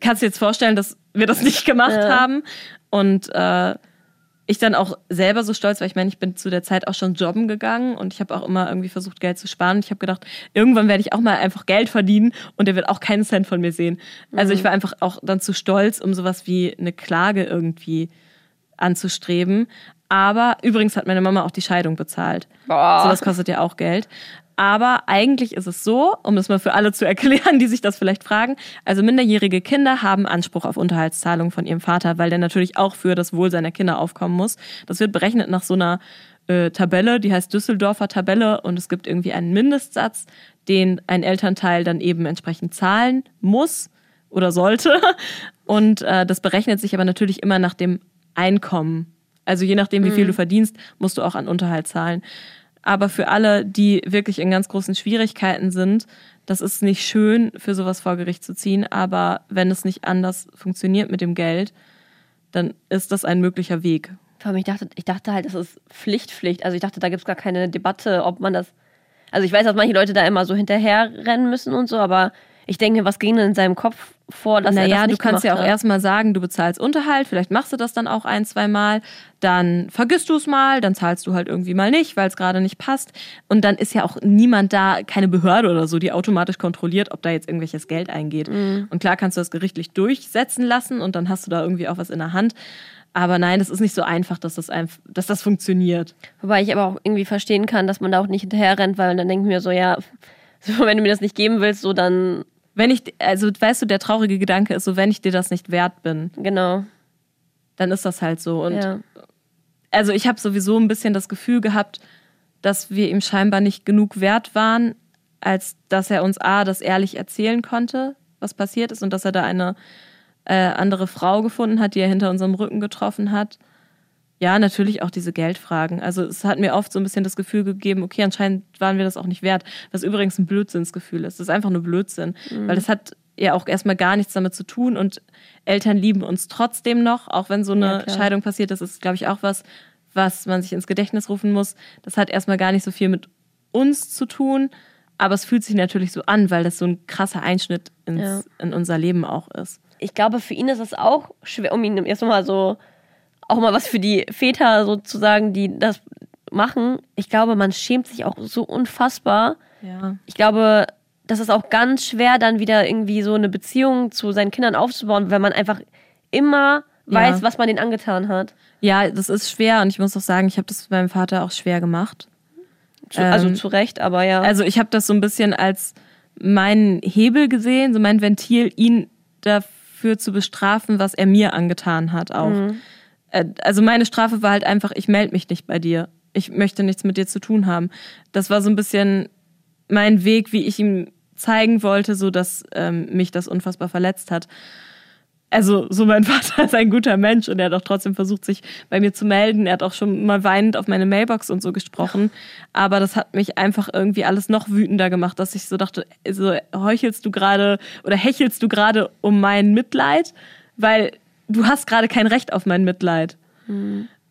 Kannst du dir jetzt vorstellen, dass wir das nicht gemacht
Ja.
haben? Und äh, ich dann auch selber so stolz, weil ich meine, ich bin zu der Zeit auch schon jobben gegangen und ich habe auch immer irgendwie versucht, Geld zu sparen. Ich habe gedacht, irgendwann werde ich auch mal einfach Geld verdienen und der wird auch keinen Cent von mir sehen. Also ich war einfach auch dann zu stolz, um sowas wie eine Klage irgendwie anzustreben. Aber übrigens hat meine Mama auch die Scheidung bezahlt.
Boah.
Sowas kostet ja auch Geld. Aber eigentlich ist es so, um das mal für alle zu erklären, die sich das vielleicht fragen, also minderjährige Kinder haben Anspruch auf Unterhaltszahlungen von ihrem Vater, weil der natürlich auch für das Wohl seiner Kinder aufkommen muss. Das wird berechnet nach so einer äh, Tabelle, die heißt Düsseldorfer Tabelle und es gibt irgendwie einen Mindestsatz, den ein Elternteil dann eben entsprechend zahlen muss oder sollte. Und äh, das berechnet sich aber natürlich immer nach dem Einkommen. Also je nachdem, wie viel du verdienst, musst du auch an Unterhalt zahlen. Aber für alle, die wirklich in ganz großen Schwierigkeiten sind, das ist nicht schön, für sowas vor Gericht zu ziehen. Aber wenn es nicht anders funktioniert mit dem Geld, dann ist das ein möglicher Weg.
Ich dachte, ich dachte halt, das ist Pflichtpflicht. Also ich dachte, da gibt es gar keine Debatte, ob man das. Also ich weiß, dass manche Leute da immer so hinterher rennen müssen und so, aber ich denke, was ging denn in seinem Kopf vor, dass er
naja,
das
du
nicht
kannst ja auch erstmal sagen, du bezahlst Unterhalt, vielleicht machst du das dann auch ein, zwei Mal, dann vergisst du es mal, dann zahlst du halt irgendwie mal nicht, weil es gerade nicht passt. Und dann ist ja auch niemand da, keine Behörde oder so, die automatisch kontrolliert, ob da jetzt irgendwelches Geld eingeht. Und klar kannst du das gerichtlich durchsetzen lassen und dann hast du da irgendwie auch was in der Hand. Aber nein, das ist nicht so einfach, dass das, einf dass das funktioniert.
Wobei ich aber auch irgendwie verstehen kann, dass man da auch nicht hinterher rennt, weil dann denke ich mir so, ja, wenn du mir das nicht geben willst, so dann,
Wenn ich, also weißt du, der traurige Gedanke ist so, wenn ich dir das nicht wert bin,
genau.
dann ist das halt so. Und
ja.
also ich habe sowieso ein bisschen das Gefühl gehabt, dass wir ihm scheinbar nicht genug wert waren, als dass er uns A, das ehrlich erzählen konnte, was passiert ist und dass er da eine äh, andere Frau gefunden hat, die er hinter unserem Rücken getroffen hat. Ja, natürlich auch diese Geldfragen. Also es hat mir oft so ein bisschen das Gefühl gegeben, okay, anscheinend waren wir das auch nicht wert, was übrigens ein Blödsinnsgefühl ist. Das ist einfach nur Blödsinn, weil das hat ja auch erstmal gar nichts damit zu tun und Eltern lieben uns trotzdem noch, auch wenn so eine
Ja.
Scheidung passiert. Das ist, glaube ich, auch was, was man sich ins Gedächtnis rufen muss. Das hat erstmal gar nicht so viel mit uns zu tun, aber es fühlt sich natürlich so an, weil das so ein krasser Einschnitt ins,
Ja.
in unser Leben auch ist.
ich glaube, für ihn ist es auch schwer, um ihn erst mal so, auch mal was für die Väter sozusagen, die das machen. Ich glaube, man schämt sich auch so unfassbar.
Ja.
Ich glaube, das ist auch ganz schwer, dann wieder irgendwie so eine Beziehung zu seinen Kindern aufzubauen, wenn man einfach immer
Ja.
weiß, was man denen angetan hat.
Ja, das ist schwer und ich muss auch sagen, ich habe das meinem Vater auch schwer gemacht.
Also
Ähm,
zu Recht, aber ja.
Also ich habe das so ein bisschen als meinen Hebel gesehen, so mein Ventil, ihn dafür zu bestrafen, was er mir angetan hat auch. Äh, Also meine Strafe war halt einfach, ich melde mich nicht bei dir. Ich möchte nichts mit dir zu tun haben. Das war so ein bisschen mein Weg, wie ich ihm zeigen wollte, so dass ähm, mich das unfassbar verletzt hat. Also so mein Vater ist ein guter Mensch und er hat auch trotzdem versucht, sich bei mir zu melden. Er hat auch schon mal weinend auf meine Mailbox und so gesprochen. Aber das hat mich einfach irgendwie alles noch wütender gemacht, dass ich so dachte, so heuchelst du gerade oder hechelst du gerade um mein Mitleid, weil du hast gerade kein Recht auf mein Mitleid.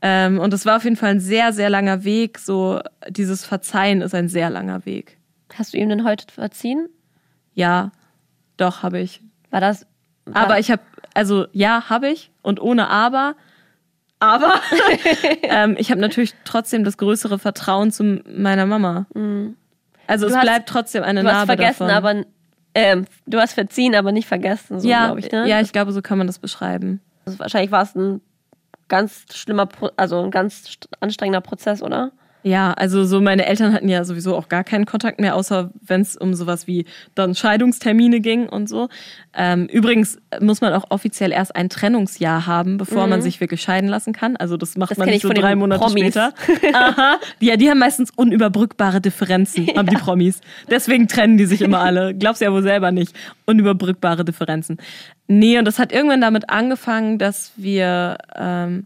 Ähm, und es war auf jeden Fall ein sehr, sehr langer Weg. So dieses Verzeihen ist ein sehr langer Weg.
Hast du ihm denn heute verziehen?
Ja, doch habe ich.
War das. War
Aber ich habe, also ja, habe ich und ohne aber. Aber ähm, ich habe natürlich trotzdem das größere Vertrauen zu meiner Mama. Also es
Mhm. hast-
bleibt trotzdem eine
du hast
Narbe
vergessen,
davon.
aber. Ähm, du hast verziehen, aber nicht vergessen, so
ja,
glaube ich, ne?
ja, ich glaube, so kann man das beschreiben.
Also wahrscheinlich war es ein ganz schlimmer, Pro also ein ganz st- anstrengender Prozess, oder?
Ja, also so meine Eltern hatten ja sowieso auch gar keinen Kontakt mehr, außer wenn es um sowas wie dann Scheidungstermine ging und so. Ähm, übrigens muss man auch offiziell erst ein Trennungsjahr haben, bevor man sich wirklich scheiden lassen kann. Also das macht
Mhm. Das
man nicht
ich
so drei Monate
Promis.
später. Aha. Ja, die haben meistens unüberbrückbare Differenzen, haben die Promis. Deswegen trennen die sich immer alle. Glaubst ja wohl selber nicht. Unüberbrückbare Differenzen. Nee, und das hat irgendwann damit angefangen, dass wir ähm,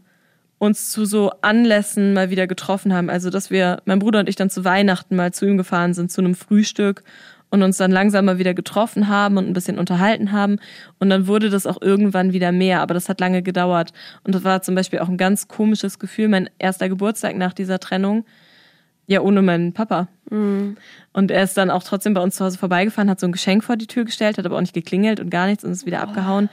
uns zu so Anlässen mal wieder getroffen haben. Also, dass wir, mein Bruder und ich dann zu Weihnachten mal zu ihm gefahren sind, zu einem Frühstück und uns dann langsam mal wieder getroffen haben und ein bisschen unterhalten haben. Und dann wurde das auch irgendwann wieder mehr, aber das hat lange gedauert. Und das war zum Beispiel auch ein ganz komisches Gefühl, mein erster Geburtstag nach dieser Trennung. Ja, ohne meinen Papa.
Mhm.
Und er ist dann auch trotzdem bei uns zu Hause vorbeigefahren, hat so ein Geschenk vor die Tür gestellt, hat aber auch nicht geklingelt und gar nichts und ist wieder abgehauen.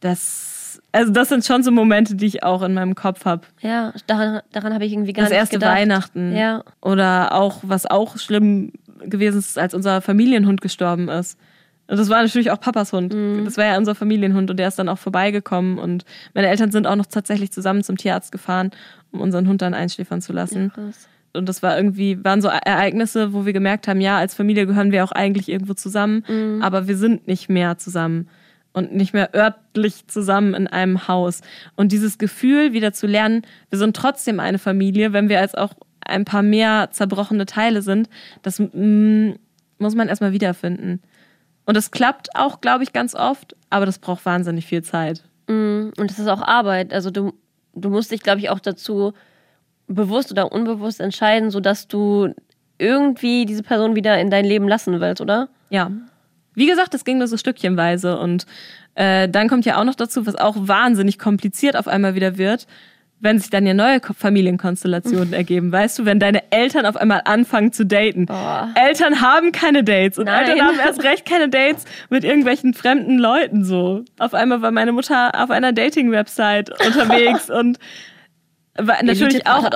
Das, also das sind schon so Momente, die ich auch in meinem Kopf habe.
Ja, daran, daran habe ich irgendwie gar
Das
nicht
erste
gedacht.
Weihnachten.
Ja.
Oder auch, was auch schlimm gewesen ist, als unser Familienhund gestorben ist. Und das war natürlich auch Papas Hund.
Mhm.
Das war ja unser Familienhund und der ist dann auch vorbeigekommen. Und meine Eltern sind auch noch tatsächlich zusammen zum Tierarzt gefahren, um unseren Hund dann einschläfern zu lassen.
Krass.
Und das war irgendwie, waren so Ereignisse, wo wir gemerkt haben, ja, als Familie gehören wir auch eigentlich irgendwo zusammen,
Mhm.
aber wir sind nicht mehr zusammen und nicht mehr örtlich zusammen in einem Haus. Und dieses Gefühl wieder zu lernen, wir sind trotzdem eine Familie, wenn wir als auch ein paar mehr zerbrochene Teile sind, das mm, muss man erstmal wiederfinden. Und das klappt auch, glaube ich, ganz oft, aber das braucht wahnsinnig viel Zeit.
Mhm. Und das ist auch Arbeit. Also du, du musst dich, glaube ich, auch dazu bewusst oder unbewusst entscheiden, sodass du irgendwie diese Person wieder in dein Leben lassen willst, oder?
Ja. Wie gesagt, das ging nur so stückchenweise. Und äh, dann kommt ja auch noch dazu, was auch wahnsinnig kompliziert auf einmal wieder wird, wenn sich dann ja neue Ko- Familienkonstellationen ergeben. Weißt du, wenn deine Eltern auf einmal anfangen zu daten.
Boah.
Eltern haben keine Dates und
Nein.
Eltern haben erst recht keine Dates mit irgendwelchen fremden Leuten so. Auf einmal war meine Mutter auf einer Dating-Website unterwegs und natürlich auch.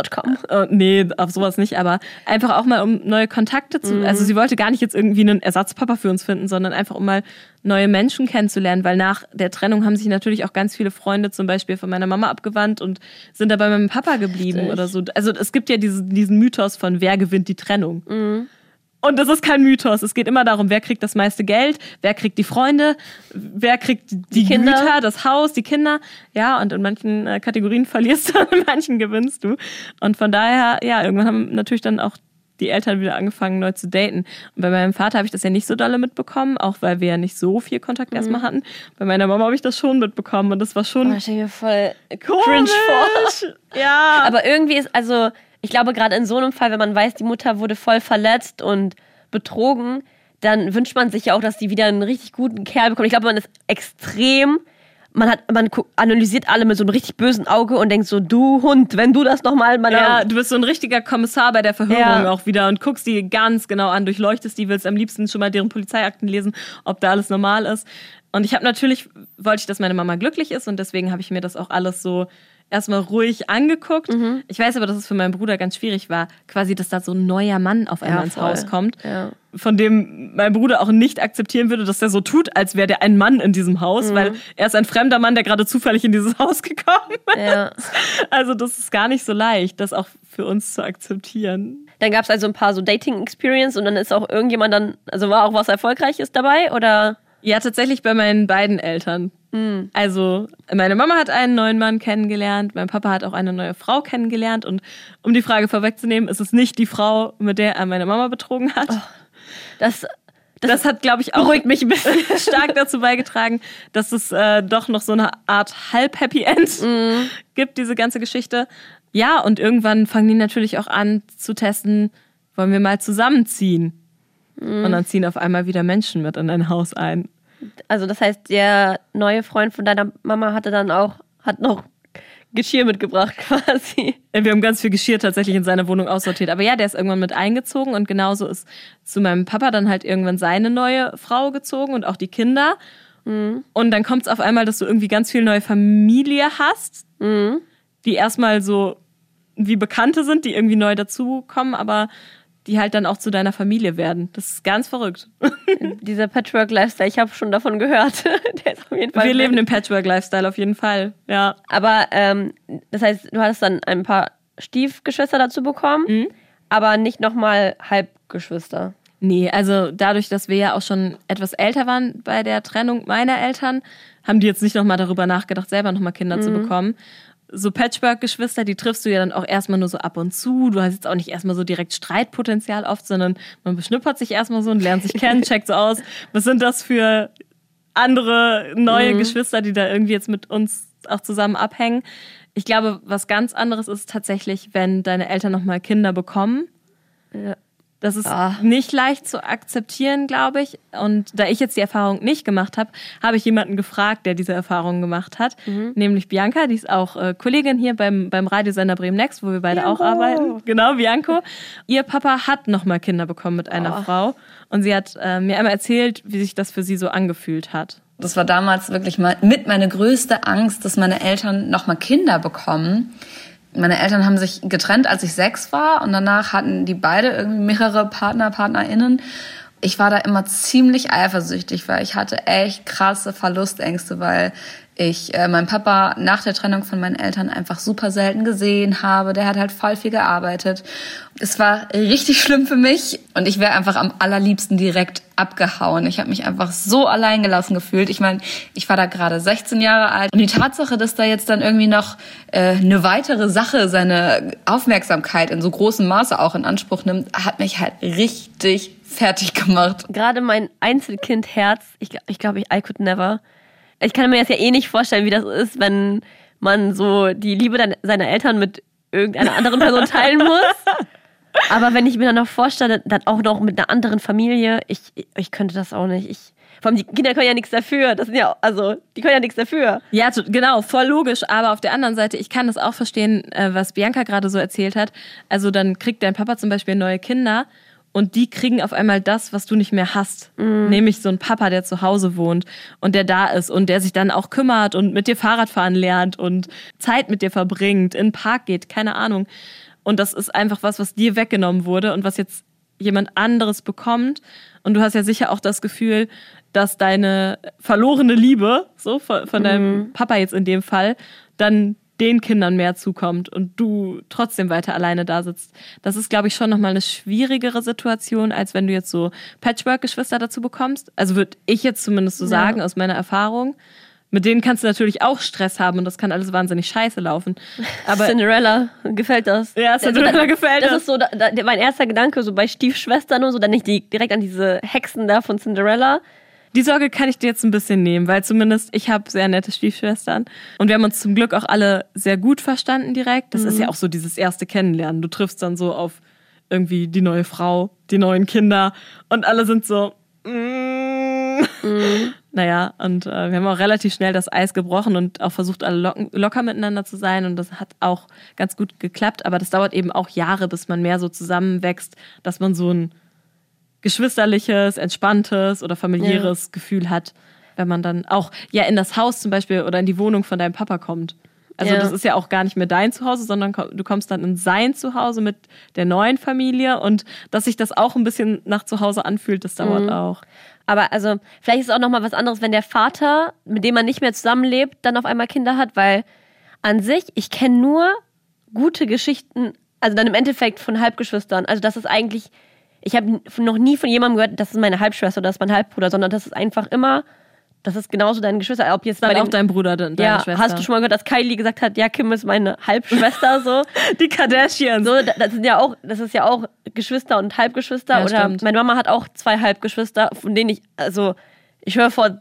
Oh, nee, auf sowas nicht, aber einfach auch mal, um neue Kontakte zu. Also sie wollte gar nicht jetzt irgendwie einen Ersatzpapa für uns finden, sondern einfach um mal neue Menschen kennenzulernen, weil nach der Trennung haben sich natürlich auch ganz viele Freunde zum Beispiel von meiner Mama abgewandt und sind dabei meinem Papa geblieben
Richtig.
oder so. Also es gibt ja diesen, diesen Mythos von wer gewinnt die Trennung. Und das ist kein Mythos. Es geht immer darum, wer kriegt das meiste Geld, wer kriegt die Freunde, wer kriegt die,
Kinder.
Güter, das Haus, die Kinder. Ja, und in manchen äh, Kategorien verlierst du, in manchen gewinnst du. Und von daher, ja, irgendwann haben natürlich dann auch die Eltern wieder angefangen, neu zu daten. Und bei meinem Vater habe ich das ja nicht so dolle mitbekommen, auch weil wir ja nicht so viel Kontakt erstmal hatten. Bei meiner Mama habe ich das schon mitbekommen und das war schon
Oh, ich mir voll cringe vor.
Ja.
Aber irgendwie ist, also, ich glaube, gerade in so einem Fall, wenn man weiß, die Mutter wurde voll verletzt und betrogen, dann wünscht man sich ja auch, dass die wieder einen richtig guten Kerl bekommt. Ich glaube, man ist extrem, man hat, man analysiert alle mit so einem richtig bösen Auge und denkt so, du Hund, wenn du das nochmal
Ja, du bist so ein richtiger Kommissar bei der Verhörung
Ja.
auch wieder und guckst die ganz genau an, durchleuchtest die, willst am liebsten schon mal deren Polizeiakten lesen, ob da alles normal ist. Und ich habe natürlich, wollte ich, dass meine Mama glücklich ist und deswegen habe ich mir das auch alles so erstmal ruhig angeguckt.
Mhm.
Ich weiß aber, dass es für meinen Bruder ganz schwierig war, quasi, dass da so ein neuer Mann auf einmal
Ja,
ins. Haus kommt,
Ja.
von dem mein Bruder auch nicht akzeptieren würde, dass der so tut, als wäre der ein Mann in diesem
Mhm.
Haus, weil er ist ein fremder Mann, der gerade zufällig in dieses Haus gekommen ist.
Ja.
Also das ist gar nicht so leicht, das auch für uns zu akzeptieren.
Dann gab es also ein paar so Dating-Experience und dann ist auch irgendjemand dann, also war auch was Erfolgreiches dabei oder?
Ja, tatsächlich bei meinen beiden Eltern. Also meine Mama hat einen neuen Mann kennengelernt, mein Papa hat auch eine neue Frau kennengelernt und um die Frage vorwegzunehmen, ist es nicht die Frau, mit der er meine Mama betrogen hat.
Das, das,
Das hat, glaube ich, auch
beruhigt mich ein bisschen.
stark dazu beigetragen, dass es äh, doch noch so eine Art halb-Happy End
Mhm.
gibt, diese ganze Geschichte. Ja, und irgendwann fangen die natürlich auch an zu testen, wollen wir mal zusammenziehen.
Mhm.
Und dann ziehen auf einmal wieder Menschen mit in ein Haus ein.
Also das heißt, der neue Freund von deiner Mama hatte dann auch, hat noch Geschirr mitgebracht quasi.
Äh, Wir haben ganz viel Geschirr tatsächlich in seiner Wohnung aussortiert. Aber ja, der ist irgendwann mit eingezogen und genauso ist zu meinem Papa dann halt irgendwann seine neue Frau gezogen und auch die Kinder. Und dann kommt es auf einmal, dass du irgendwie ganz viel neue Familie hast, die erstmal so wie Bekannte sind, die irgendwie neu dazukommen, aber die halt dann auch zu deiner Familie werden. Das ist ganz verrückt.
Dieser Patchwork-Lifestyle, ich habe schon davon gehört. der ist auf jeden Fall
Wir leben den Patchwork-Lifestyle auf jeden Fall. Ja.
Aber ähm, das heißt, du hattest dann ein paar Stiefgeschwister dazu bekommen,
Mhm.
aber nicht nochmal Halbgeschwister.
Nee, also dadurch, dass wir ja auch schon etwas älter waren bei der Trennung meiner Eltern, haben die jetzt nicht nochmal darüber nachgedacht, selber nochmal Kinder zu bekommen. So Patchwork-Geschwister, die triffst du ja dann auch erstmal nur so ab und zu. Du hast jetzt auch nicht erstmal so direkt Streitpotenzial oft, sondern man beschnuppert sich erstmal so und lernt sich kennen, checkt so aus, was sind das für andere neue Geschwister, die da irgendwie jetzt mit uns auch zusammen abhängen. Ich glaube, was ganz anderes ist tatsächlich, wenn deine Eltern nochmal Kinder bekommen.
Ja.
Das ist
Ah.
nicht leicht zu akzeptieren, glaube ich. Und da ich jetzt die Erfahrung nicht gemacht habe, habe ich jemanden gefragt, der diese Erfahrung gemacht hat. Nämlich Bianca, die ist auch äh, Kollegin hier beim, beim Radiosender Bremen Next, wo wir beide auch arbeiten. Genau, Bianco. Ihr Papa hat nochmal Kinder bekommen mit einer Frau. Und sie hat äh, mir einmal erzählt, wie sich das für sie so angefühlt hat.
Das war damals wirklich mal mit meine größte Angst, dass meine Eltern noch mal Kinder bekommen. Meine Eltern haben sich getrennt, als ich sechs war und danach hatten die beide irgendwie mehrere Partner, PartnerInnen. Ich war da immer ziemlich eifersüchtig, weil ich hatte echt krasse Verlustängste, weil ich äh, meinen Papa nach der Trennung von meinen Eltern einfach super selten gesehen habe. Der hat halt voll viel gearbeitet. Es war richtig schlimm für mich und ich wäre einfach am allerliebsten direkt abgehauen. Ich habe mich einfach so alleingelassen gefühlt. Ich meine, ich war da gerade 16 Jahre alt und die Tatsache, dass da jetzt dann irgendwie noch äh, eine weitere Sache seine Aufmerksamkeit in so großem Maße auch in Anspruch nimmt, hat mich halt richtig fertig gemacht.
Gerade mein Einzelkind-Herz, ich, ich glaube, ich I could never. Ich kann mir jetzt ja eh nicht vorstellen, wie das ist, wenn man so die Liebe seiner Eltern mit irgendeiner anderen Person teilen muss. Aber wenn ich mir dann noch vorstelle, dann auch noch mit einer anderen Familie, ich, ich könnte das auch nicht. Ich, vor allem die Kinder können ja nichts dafür. Das sind ja, also, die können ja nichts dafür.
Ja, genau, voll logisch. Aber auf der anderen Seite, ich kann das auch verstehen, äh, was Bianca gerade so erzählt hat. Also dann kriegt dein Papa zum Beispiel neue Kinder und die kriegen auf einmal das, was du nicht mehr hast. Nämlich so ein Papa, der zu Hause wohnt und der da ist und der sich dann auch kümmert und mit dir Fahrradfahren lernt und Zeit mit dir verbringt, in den Park geht, keine Ahnung. Und das ist einfach was, was dir weggenommen wurde und was jetzt jemand anderes bekommt. Und du hast ja sicher auch das Gefühl, dass deine verlorene Liebe, so von, von deinem Papa jetzt in dem Fall, dann den Kindern mehr zukommt und du trotzdem weiter alleine da sitzt. Das ist, glaube ich, schon nochmal eine schwierigere Situation, als wenn du jetzt so Patchwork-Geschwister dazu bekommst. Also würde ich jetzt zumindest so sagen, aus meiner Erfahrung. Mit denen kannst du natürlich auch Stress haben und das kann alles wahnsinnig scheiße laufen. Aber
Cinderella, gefällt das?
Ja, Cinderella gefällt
das.
das.
ist so da, da, mein erster Gedanke, so bei Stiefschwestern und so, dann nicht die, direkt an diese Hexen da von Cinderella.
Die Sorge kann ich dir jetzt ein bisschen nehmen, weil zumindest ich habe sehr nette Stiefschwestern und wir haben uns zum Glück auch alle sehr gut verstanden direkt. Das ist ja auch so dieses erste Kennenlernen. Du triffst dann so auf irgendwie die neue Frau, die neuen Kinder und alle sind so. Mm. Naja, und äh, wir haben auch relativ schnell das Eis gebrochen und auch versucht, alle locken, locker miteinander zu sein. Und das hat auch ganz gut geklappt. Aber das dauert eben auch Jahre, bis man mehr so zusammenwächst, dass man so ein geschwisterliches, entspanntes oder familiäres Gefühl hat, wenn man dann auch ja in das Haus zum Beispiel oder in die Wohnung von deinem Papa kommt. Also
Ja.
das ist ja auch gar nicht mehr dein Zuhause, sondern du kommst dann in sein Zuhause mit der neuen Familie und dass sich das auch ein bisschen nach Zuhause anfühlt, das dauert auch.
Aber also, vielleicht ist es auch nochmal was anderes, wenn der Vater, mit dem man nicht mehr zusammenlebt, dann auf einmal Kinder hat, weil an sich, ich kenne nur gute Geschichten, also dann im Endeffekt von Halbgeschwistern. Also das ist eigentlich, ich habe noch nie von jemandem gehört, das ist meine Halbschwester oder das ist mein Halbbruder, sondern das ist einfach immer, das ist genauso deine Geschwister. Ob jetzt
Dann
bei
auch
den,
dein Bruder, de- deine
ja,
Schwester.
hast du schon mal gehört, dass Kylie gesagt hat, ja, Kim ist meine Halbschwester so?
die Kardashians.
So, da- das sind ja auch, das ist ja auch Geschwister und Halbgeschwister.
Ja,
Oder
stimmt.
meine Mama hat auch zwei Halbgeschwister, von denen ich, also ich höre vor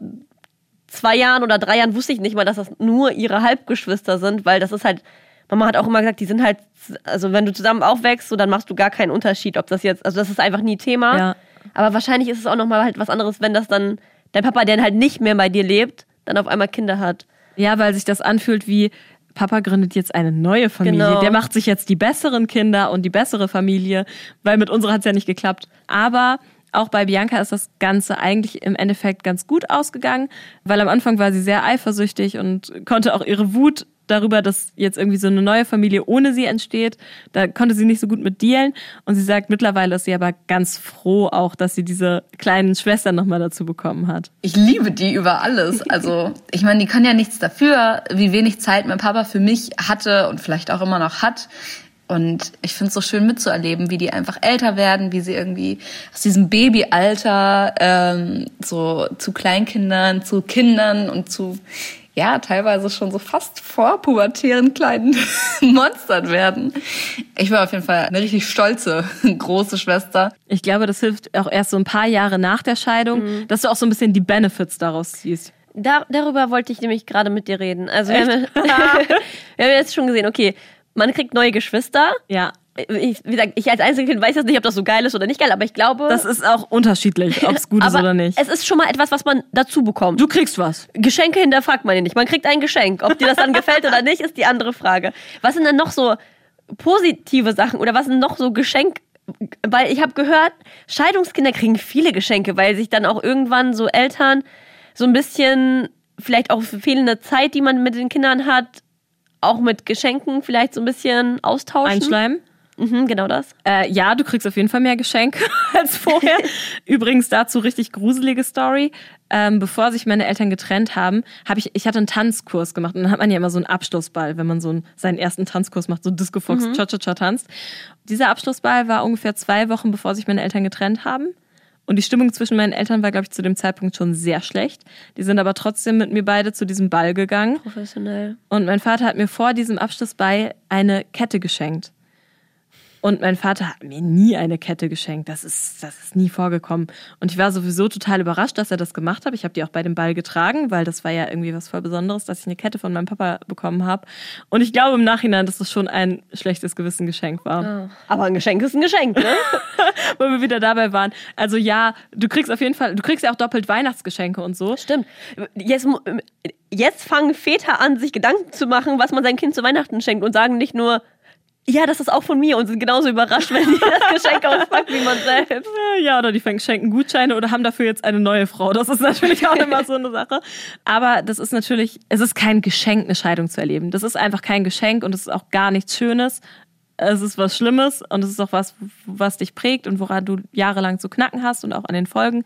zwei Jahren oder drei Jahren wusste ich nicht mal, dass das nur ihre Halbgeschwister sind, weil das ist halt, Mama hat auch immer gesagt, die sind halt, also wenn du zusammen aufwächst, so dann machst du gar keinen Unterschied, ob das jetzt, also das ist einfach nie Thema.
Ja.
Aber wahrscheinlich ist es auch nochmal halt was anderes, wenn das dann dein Papa, der halt nicht mehr bei dir lebt, dann auf einmal Kinder hat.
Ja, weil sich das anfühlt wie Papa gründet jetzt eine neue Familie.
Genau.
Der macht sich jetzt die besseren Kinder und die bessere Familie, weil mit unserer hat es ja nicht geklappt. Aber auch bei Bianca ist das Ganze eigentlich im Endeffekt ganz gut ausgegangen, weil am Anfang war sie sehr eifersüchtig und konnte auch ihre Wut darüber, dass jetzt irgendwie so eine neue Familie ohne sie entsteht, da konnte sie nicht so gut mit dealen. Und sie sagt, mittlerweile ist sie aber ganz froh auch, dass sie diese kleinen Schwestern nochmal dazu bekommen hat.
Ich liebe die über alles. Also, ich meine, die kann ja nichts dafür, wie wenig Zeit mein Papa für mich hatte und vielleicht auch immer noch hat. Und ich finde es so schön mitzuerleben, wie die einfach älter werden, wie sie irgendwie aus diesem Babyalter ähm, so zu Kleinkindern, zu Kindern und zu ja teilweise schon so fast vorpubertären kleinen Monstern werden. Ich war auf jeden Fall eine richtig stolze große Schwester.
Ich glaube, das hilft auch erst so ein paar Jahre nach der Scheidung, dass du auch so ein bisschen die Benefits daraus ziehst.
Da, darüber wollte ich nämlich gerade mit dir reden. Also wir haben, wir haben jetzt schon gesehen, okay, man kriegt neue Geschwister.
Ja.
Ich, gesagt, ich als Einzelkind weiß jetzt nicht, ob das so geil ist oder nicht geil, aber ich glaube.
Das ist auch unterschiedlich, ob es gut ist oder nicht.
Es ist schon mal etwas, was man dazu bekommt.
Du kriegst was.
Geschenke hinterfragt man ja nicht. Man kriegt ein Geschenk. Ob dir das dann gefällt oder nicht, ist die andere Frage. Was sind denn noch so positive Sachen oder was sind noch so Geschenk? Weil ich habe gehört, Scheidungskinder kriegen viele Geschenke, weil sich dann auch irgendwann so Eltern so ein bisschen, vielleicht auch fehlende Zeit, die man mit den Kindern hat, auch mit Geschenken vielleicht so ein bisschen austauschen.
Einschleimen.
Mhm, genau das.
Äh, ja, du kriegst auf jeden Fall mehr Geschenke als vorher. Übrigens dazu richtig gruselige Story. Ähm, bevor sich meine Eltern getrennt haben, habe ich, ich hatte einen Tanzkurs gemacht und dann hat man ja immer so einen Abschlussball, wenn man so einen, seinen ersten Tanzkurs macht, so Disco Fox,
Mhm.
Cha-Cha-Cha tanzt. Dieser Abschlussball war ungefähr zwei Wochen, bevor sich meine Eltern getrennt haben. Und die Stimmung zwischen meinen Eltern war, glaube ich, zu dem Zeitpunkt schon sehr schlecht. Die sind aber trotzdem mit mir beide zu diesem Ball gegangen.
Professionell.
Und mein Vater hat mir vor diesem Abschlussball eine Kette geschenkt. Und mein Vater hat mir nie eine Kette geschenkt. Das ist, das ist nie vorgekommen. Und ich war sowieso total überrascht, dass er das gemacht hat. Ich habe die auch bei dem Ball getragen, weil das war ja irgendwie was voll Besonderes, dass ich eine Kette von meinem Papa bekommen habe. Und ich glaube im Nachhinein, dass das schon ein schlechtes Gewissen Geschenk war.
Aber ein Geschenk ist ein Geschenk, ne?
Wo wir wieder dabei waren. Also ja, du kriegst auf jeden Fall, du kriegst ja auch doppelt Weihnachtsgeschenke und so.
Stimmt. Jetzt, jetzt fangen Väter an, sich Gedanken zu machen, was man seinem Kind zu Weihnachten schenkt und sagen nicht nur, ja, das ist auch von mir und sind genauso überrascht, wenn die das Geschenk auspackt wie man selbst.
Ja, oder die schenken Gutscheine oder haben dafür jetzt eine neue Frau. Das ist natürlich auch immer so eine Sache. Aber das ist natürlich, es ist kein Geschenk, eine Scheidung zu erleben. Das ist einfach kein Geschenk und es ist auch gar nichts Schönes. Es ist was Schlimmes und es ist auch was, was dich prägt und woran du jahrelang zu knacken hast und auch an den Folgen.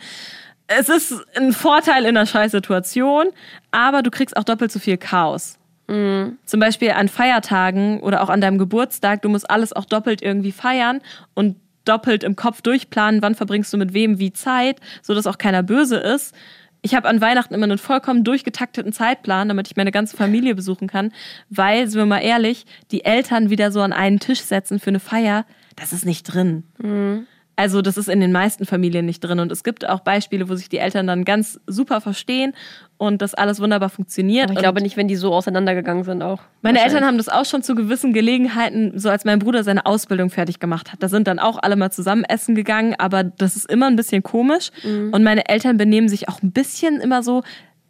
Es ist ein Vorteil in einer Scheißsituation, aber du kriegst auch doppelt so viel Chaos. Zum Beispiel an Feiertagen oder auch an deinem Geburtstag, du musst alles auch doppelt irgendwie feiern und doppelt im Kopf durchplanen, wann verbringst du mit wem wie Zeit, so dass auch keiner böse ist. Ich habe an Weihnachten immer einen vollkommen durchgetakteten Zeitplan, damit ich meine ganze Familie besuchen kann, weil, sind wir mal ehrlich, die Eltern wieder so an einen Tisch setzen für eine Feier, das ist nicht drin. Also das ist in den meisten Familien nicht drin. Und es gibt auch Beispiele, wo sich die Eltern dann ganz super verstehen und das alles wunderbar funktioniert.
Aber ich glaube nicht, wenn die so auseinandergegangen sind auch.
meine. Eltern haben das auch schon zu gewissen Gelegenheiten, so als mein Bruder seine Ausbildung fertig gemacht hat. Da sind dann auch alle mal zusammen essen gegangen, aber das ist immer ein bisschen komisch. Und meine Eltern benehmen sich auch ein bisschen immer so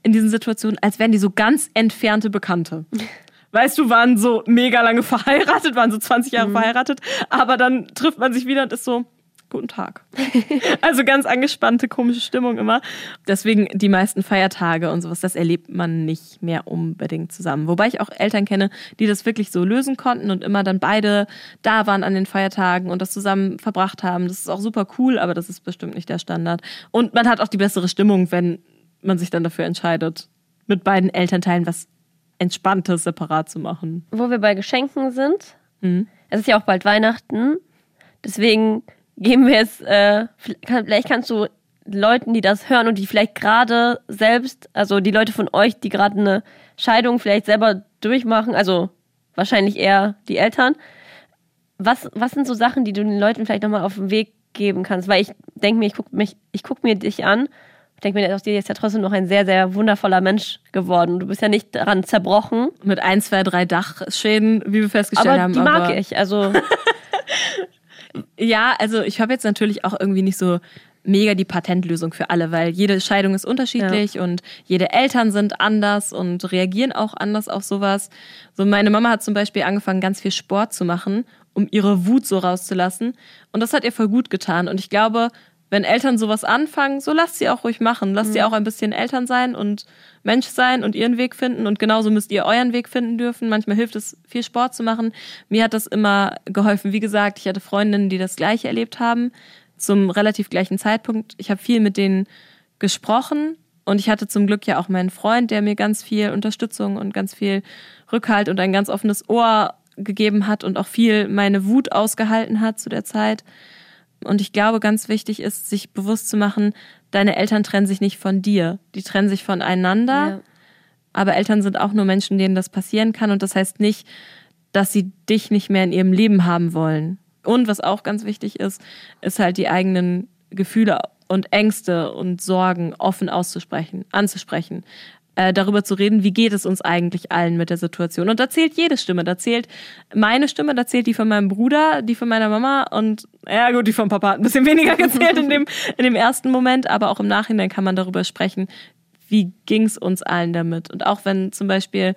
in diesen Situationen, als wären die so ganz entfernte Bekannte. Weißt du, waren so mega lange verheiratet, waren so 20 Jahre verheiratet, aber dann trifft man sich wieder und ist so, guten Tag. also ganz angespannte, komische Stimmung immer. Deswegen die meisten Feiertage und sowas, das erlebt man nicht mehr unbedingt zusammen. Wobei ich auch Eltern kenne, die das wirklich so lösen konnten und immer dann beide da waren an den Feiertagen und das zusammen verbracht haben. Das ist auch super cool, aber das ist bestimmt nicht der Standard. Und man hat auch die bessere Stimmung, wenn man sich dann dafür entscheidet, mit beiden Elternteilen was Entspanntes separat zu machen.
Wo wir bei Geschenken sind,
Mhm.
es ist ja auch bald Weihnachten, deswegen geben wir jetzt, äh, vielleicht kannst du Leuten, die das hören und die vielleicht gerade selbst, also die Leute von euch, die gerade eine Scheidung vielleicht selber durchmachen, also wahrscheinlich eher die Eltern, was, was sind so Sachen, die du den Leuten vielleicht nochmal auf den Weg geben kannst? Weil ich denke mir, ich gucke mich, ich guck mir dich an, ich denke mir, aus dir ist ja trotzdem noch ein sehr, sehr wundervoller Mensch geworden. Du bist ja nicht daran zerbrochen,
Mit ein, zwei, drei Dachschäden, wie wir festgestellt
aber
haben.
die mag
aber
ich. Also
Ja, also ich habe jetzt natürlich auch irgendwie nicht so mega die Patentlösung für alle, weil jede Scheidung ist unterschiedlich und jede Eltern sind anders und reagieren auch anders auf sowas. So meine Mama hat zum Beispiel angefangen, ganz viel Sport zu machen, um ihre Wut so rauszulassen. Und das hat ihr voll gut getan. Und ich glaube, wenn Eltern sowas anfangen, so lasst sie auch ruhig machen. Lasst sie auch ein bisschen Eltern sein und Mensch sein und ihren Weg finden. Und genauso müsst ihr euren Weg finden dürfen. Manchmal hilft es, viel Sport zu machen. Mir hat das immer geholfen. Wie gesagt, ich hatte Freundinnen, die das Gleiche erlebt haben, zum relativ gleichen Zeitpunkt. Ich habe viel mit denen gesprochen. Und ich hatte zum Glück ja auch meinen Freund, der mir ganz viel Unterstützung und ganz viel Rückhalt und ein ganz offenes Ohr gegeben hat und auch viel meine Wut ausgehalten hat zu der Zeit. Und ich glaube, ganz wichtig ist, sich bewusst zu machen, deine Eltern trennen sich nicht von dir. Die trennen sich voneinander.
Ja.
Aber Eltern sind auch nur Menschen, denen das passieren kann. Und das heißt nicht, dass sie dich nicht mehr in ihrem Leben haben wollen. Und was auch ganz wichtig ist, ist halt die eigenen Gefühle und Ängste und Sorgen offen auszusprechen, anzusprechen. Äh, darüber zu reden, wie geht es uns eigentlich allen mit der Situation. Und da zählt jede Stimme. Da zählt meine Stimme, da zählt die von meinem Bruder, die von meiner Mama und ja gut, die vom Papa hat ein bisschen weniger gezählt in dem, in dem ersten Moment, aber auch im Nachhinein kann man darüber sprechen, wie ging es uns allen damit. Und auch wenn zum Beispiel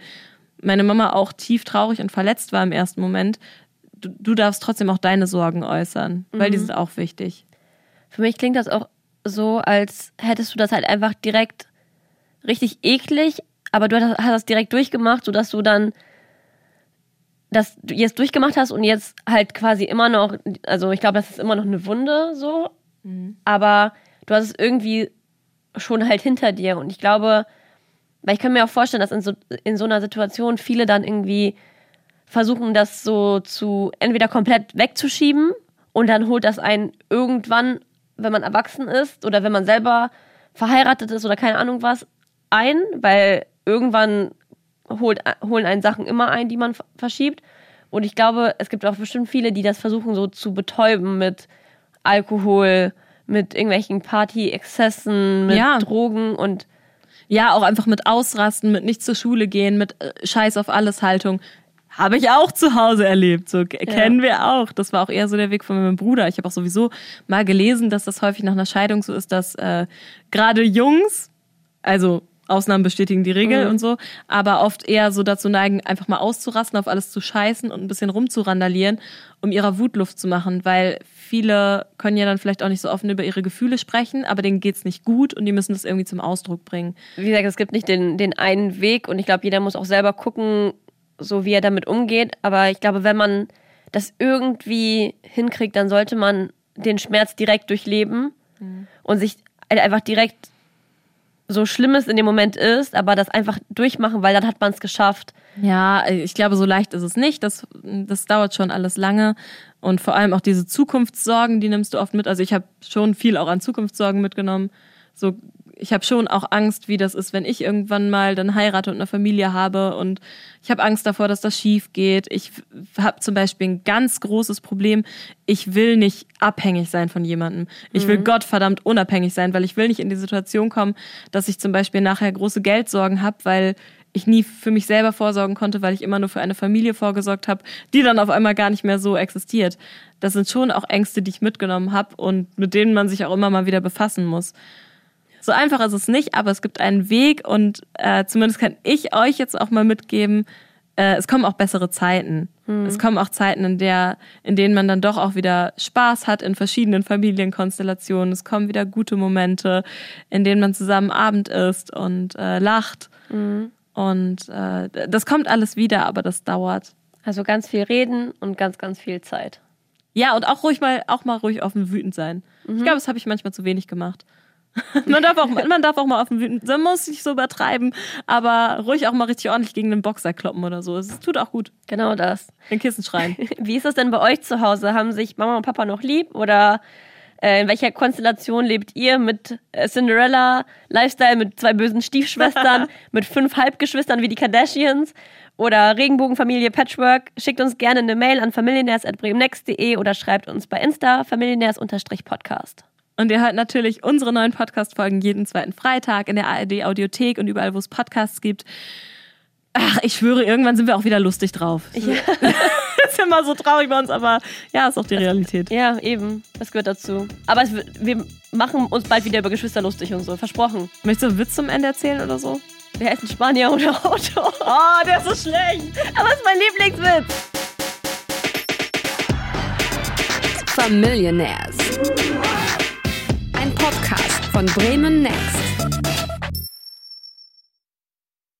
meine Mama auch tief traurig und verletzt war im ersten Moment, du, du darfst trotzdem auch deine Sorgen äußern, weil die sind auch wichtig.
Für mich klingt das auch so, als hättest du das halt einfach direkt richtig eklig, aber du hast das direkt durchgemacht, sodass du dann das jetzt durchgemacht hast und jetzt halt quasi immer noch, also ich glaube, das ist immer noch eine Wunde so, aber du hast es irgendwie schon halt hinter dir und ich glaube, weil ich kann mir auch vorstellen, dass in so, in so einer Situation viele dann irgendwie versuchen, das so zu entweder komplett wegzuschieben und dann holt das einen irgendwann, wenn man erwachsen ist oder wenn man selber verheiratet ist oder keine Ahnung was, ein, weil irgendwann holt, holen einen Sachen immer ein, die man verschiebt. Und ich glaube, es gibt auch bestimmt viele, die das versuchen so zu betäuben mit Alkohol, mit irgendwelchen Party-Exzessen, mit
Ja.
Drogen und
Ja, auch einfach mit Ausrasten, mit nicht zur Schule gehen, mit äh, Scheiß auf alles Haltung. Habe ich auch zu Hause erlebt. So k- kennen wir auch. Das war auch eher so der Weg von meinem Bruder. Ich habe auch sowieso mal gelesen, dass das häufig nach einer Scheidung so ist, dass äh, gerade Jungs, also Ausnahmen bestätigen die Regel und so, aber oft eher so dazu neigen, einfach mal auszurasten, auf alles zu scheißen und ein bisschen rumzurandalieren, um ihrer Wut Luft zu machen, weil viele können ja dann vielleicht auch nicht so offen über ihre Gefühle sprechen, aber denen geht's nicht gut und die müssen das irgendwie zum Ausdruck bringen.
wie gesagt, es gibt nicht den, den einen Weg und ich glaube, jeder muss auch selber gucken, so wie er damit umgeht. Aber ich glaube, wenn man das irgendwie hinkriegt, dann sollte man den Schmerz direkt durchleben und sich einfach direkt so schlimm es in dem Moment ist, aber das einfach durchmachen, weil dann hat man es geschafft.
Ja, ich glaube, so leicht ist es nicht. Das, das dauert schon alles lange. Und vor allem auch diese Zukunftssorgen, die nimmst du oft mit. Also ich habe schon viel auch an Zukunftssorgen mitgenommen. So, ich habe schon auch Angst, wie das ist, wenn ich irgendwann mal dann heirate und eine Familie habe. Und ich habe Angst davor, dass das schief geht. Ich habe zum Beispiel ein ganz großes Problem. Ich will nicht abhängig sein von jemandem. Ich will Gottverdammt unabhängig sein, weil ich will nicht in die Situation kommen, dass ich zum Beispiel nachher große Geldsorgen habe, weil ich nie für mich selber vorsorgen konnte, weil ich immer nur für eine Familie vorgesorgt habe, die dann auf einmal gar nicht mehr so existiert. Das sind schon auch Ängste, die ich mitgenommen habe und mit denen man sich auch immer mal wieder befassen muss. So einfach ist es nicht, aber es gibt einen Weg und äh, zumindest kann ich euch jetzt auch mal mitgeben, äh, es kommen auch bessere Zeiten. Es kommen auch Zeiten, in, der, in denen man dann doch auch wieder Spaß hat in verschiedenen Familienkonstellationen. Es kommen wieder gute Momente, in denen man zusammen Abend isst und äh, lacht. Und äh, das kommt alles wieder, aber das dauert.
Also ganz viel reden und ganz, ganz viel Zeit.
Ja, und auch ruhig mal, auch mal ruhig offen wütend sein. Ich glaube, das habe ich manchmal zu wenig gemacht. Man, darf auch, man darf auch mal offen wütend sein, man muss nicht so übertreiben, aber ruhig auch mal richtig ordentlich gegen den Boxer kloppen oder so. Es tut auch gut.
Genau das.
Den Kissen schreien.
Wie ist das denn bei euch zu Hause? Haben sich Mama und Papa noch lieb oder äh, in welcher Konstellation lebt ihr mit äh, Cinderella Lifestyle, mit zwei bösen Stiefschwestern, mit fünf Halbgeschwistern wie die Kardashians oder Regenbogenfamilie Patchwork? Schickt uns gerne eine Mail an familienärs.bremennext.de oder schreibt uns bei Insta familienärs-podcast.
Und ihr hört natürlich unsere neuen Podcast-Folgen jeden zweiten Freitag in der ARD-Audiothek und überall, wo es Podcasts gibt. Ach, ich schwöre, irgendwann sind wir auch wieder lustig drauf. Ja. ist immer so traurig bei uns, aber ja, ist auch die Realität.
Ja, eben. Das gehört dazu. Aber es, wir machen uns bald wieder über Geschwister lustig und so. Versprochen.
Möchtest du einen Witz zum Ende erzählen oder so?
Wer ist ein Spanier ohne Auto?
Oh, der ist so schlecht.
Aber es ist mein Lieblingswitz.
Familionaires. Ein Podcast von Bremen Next.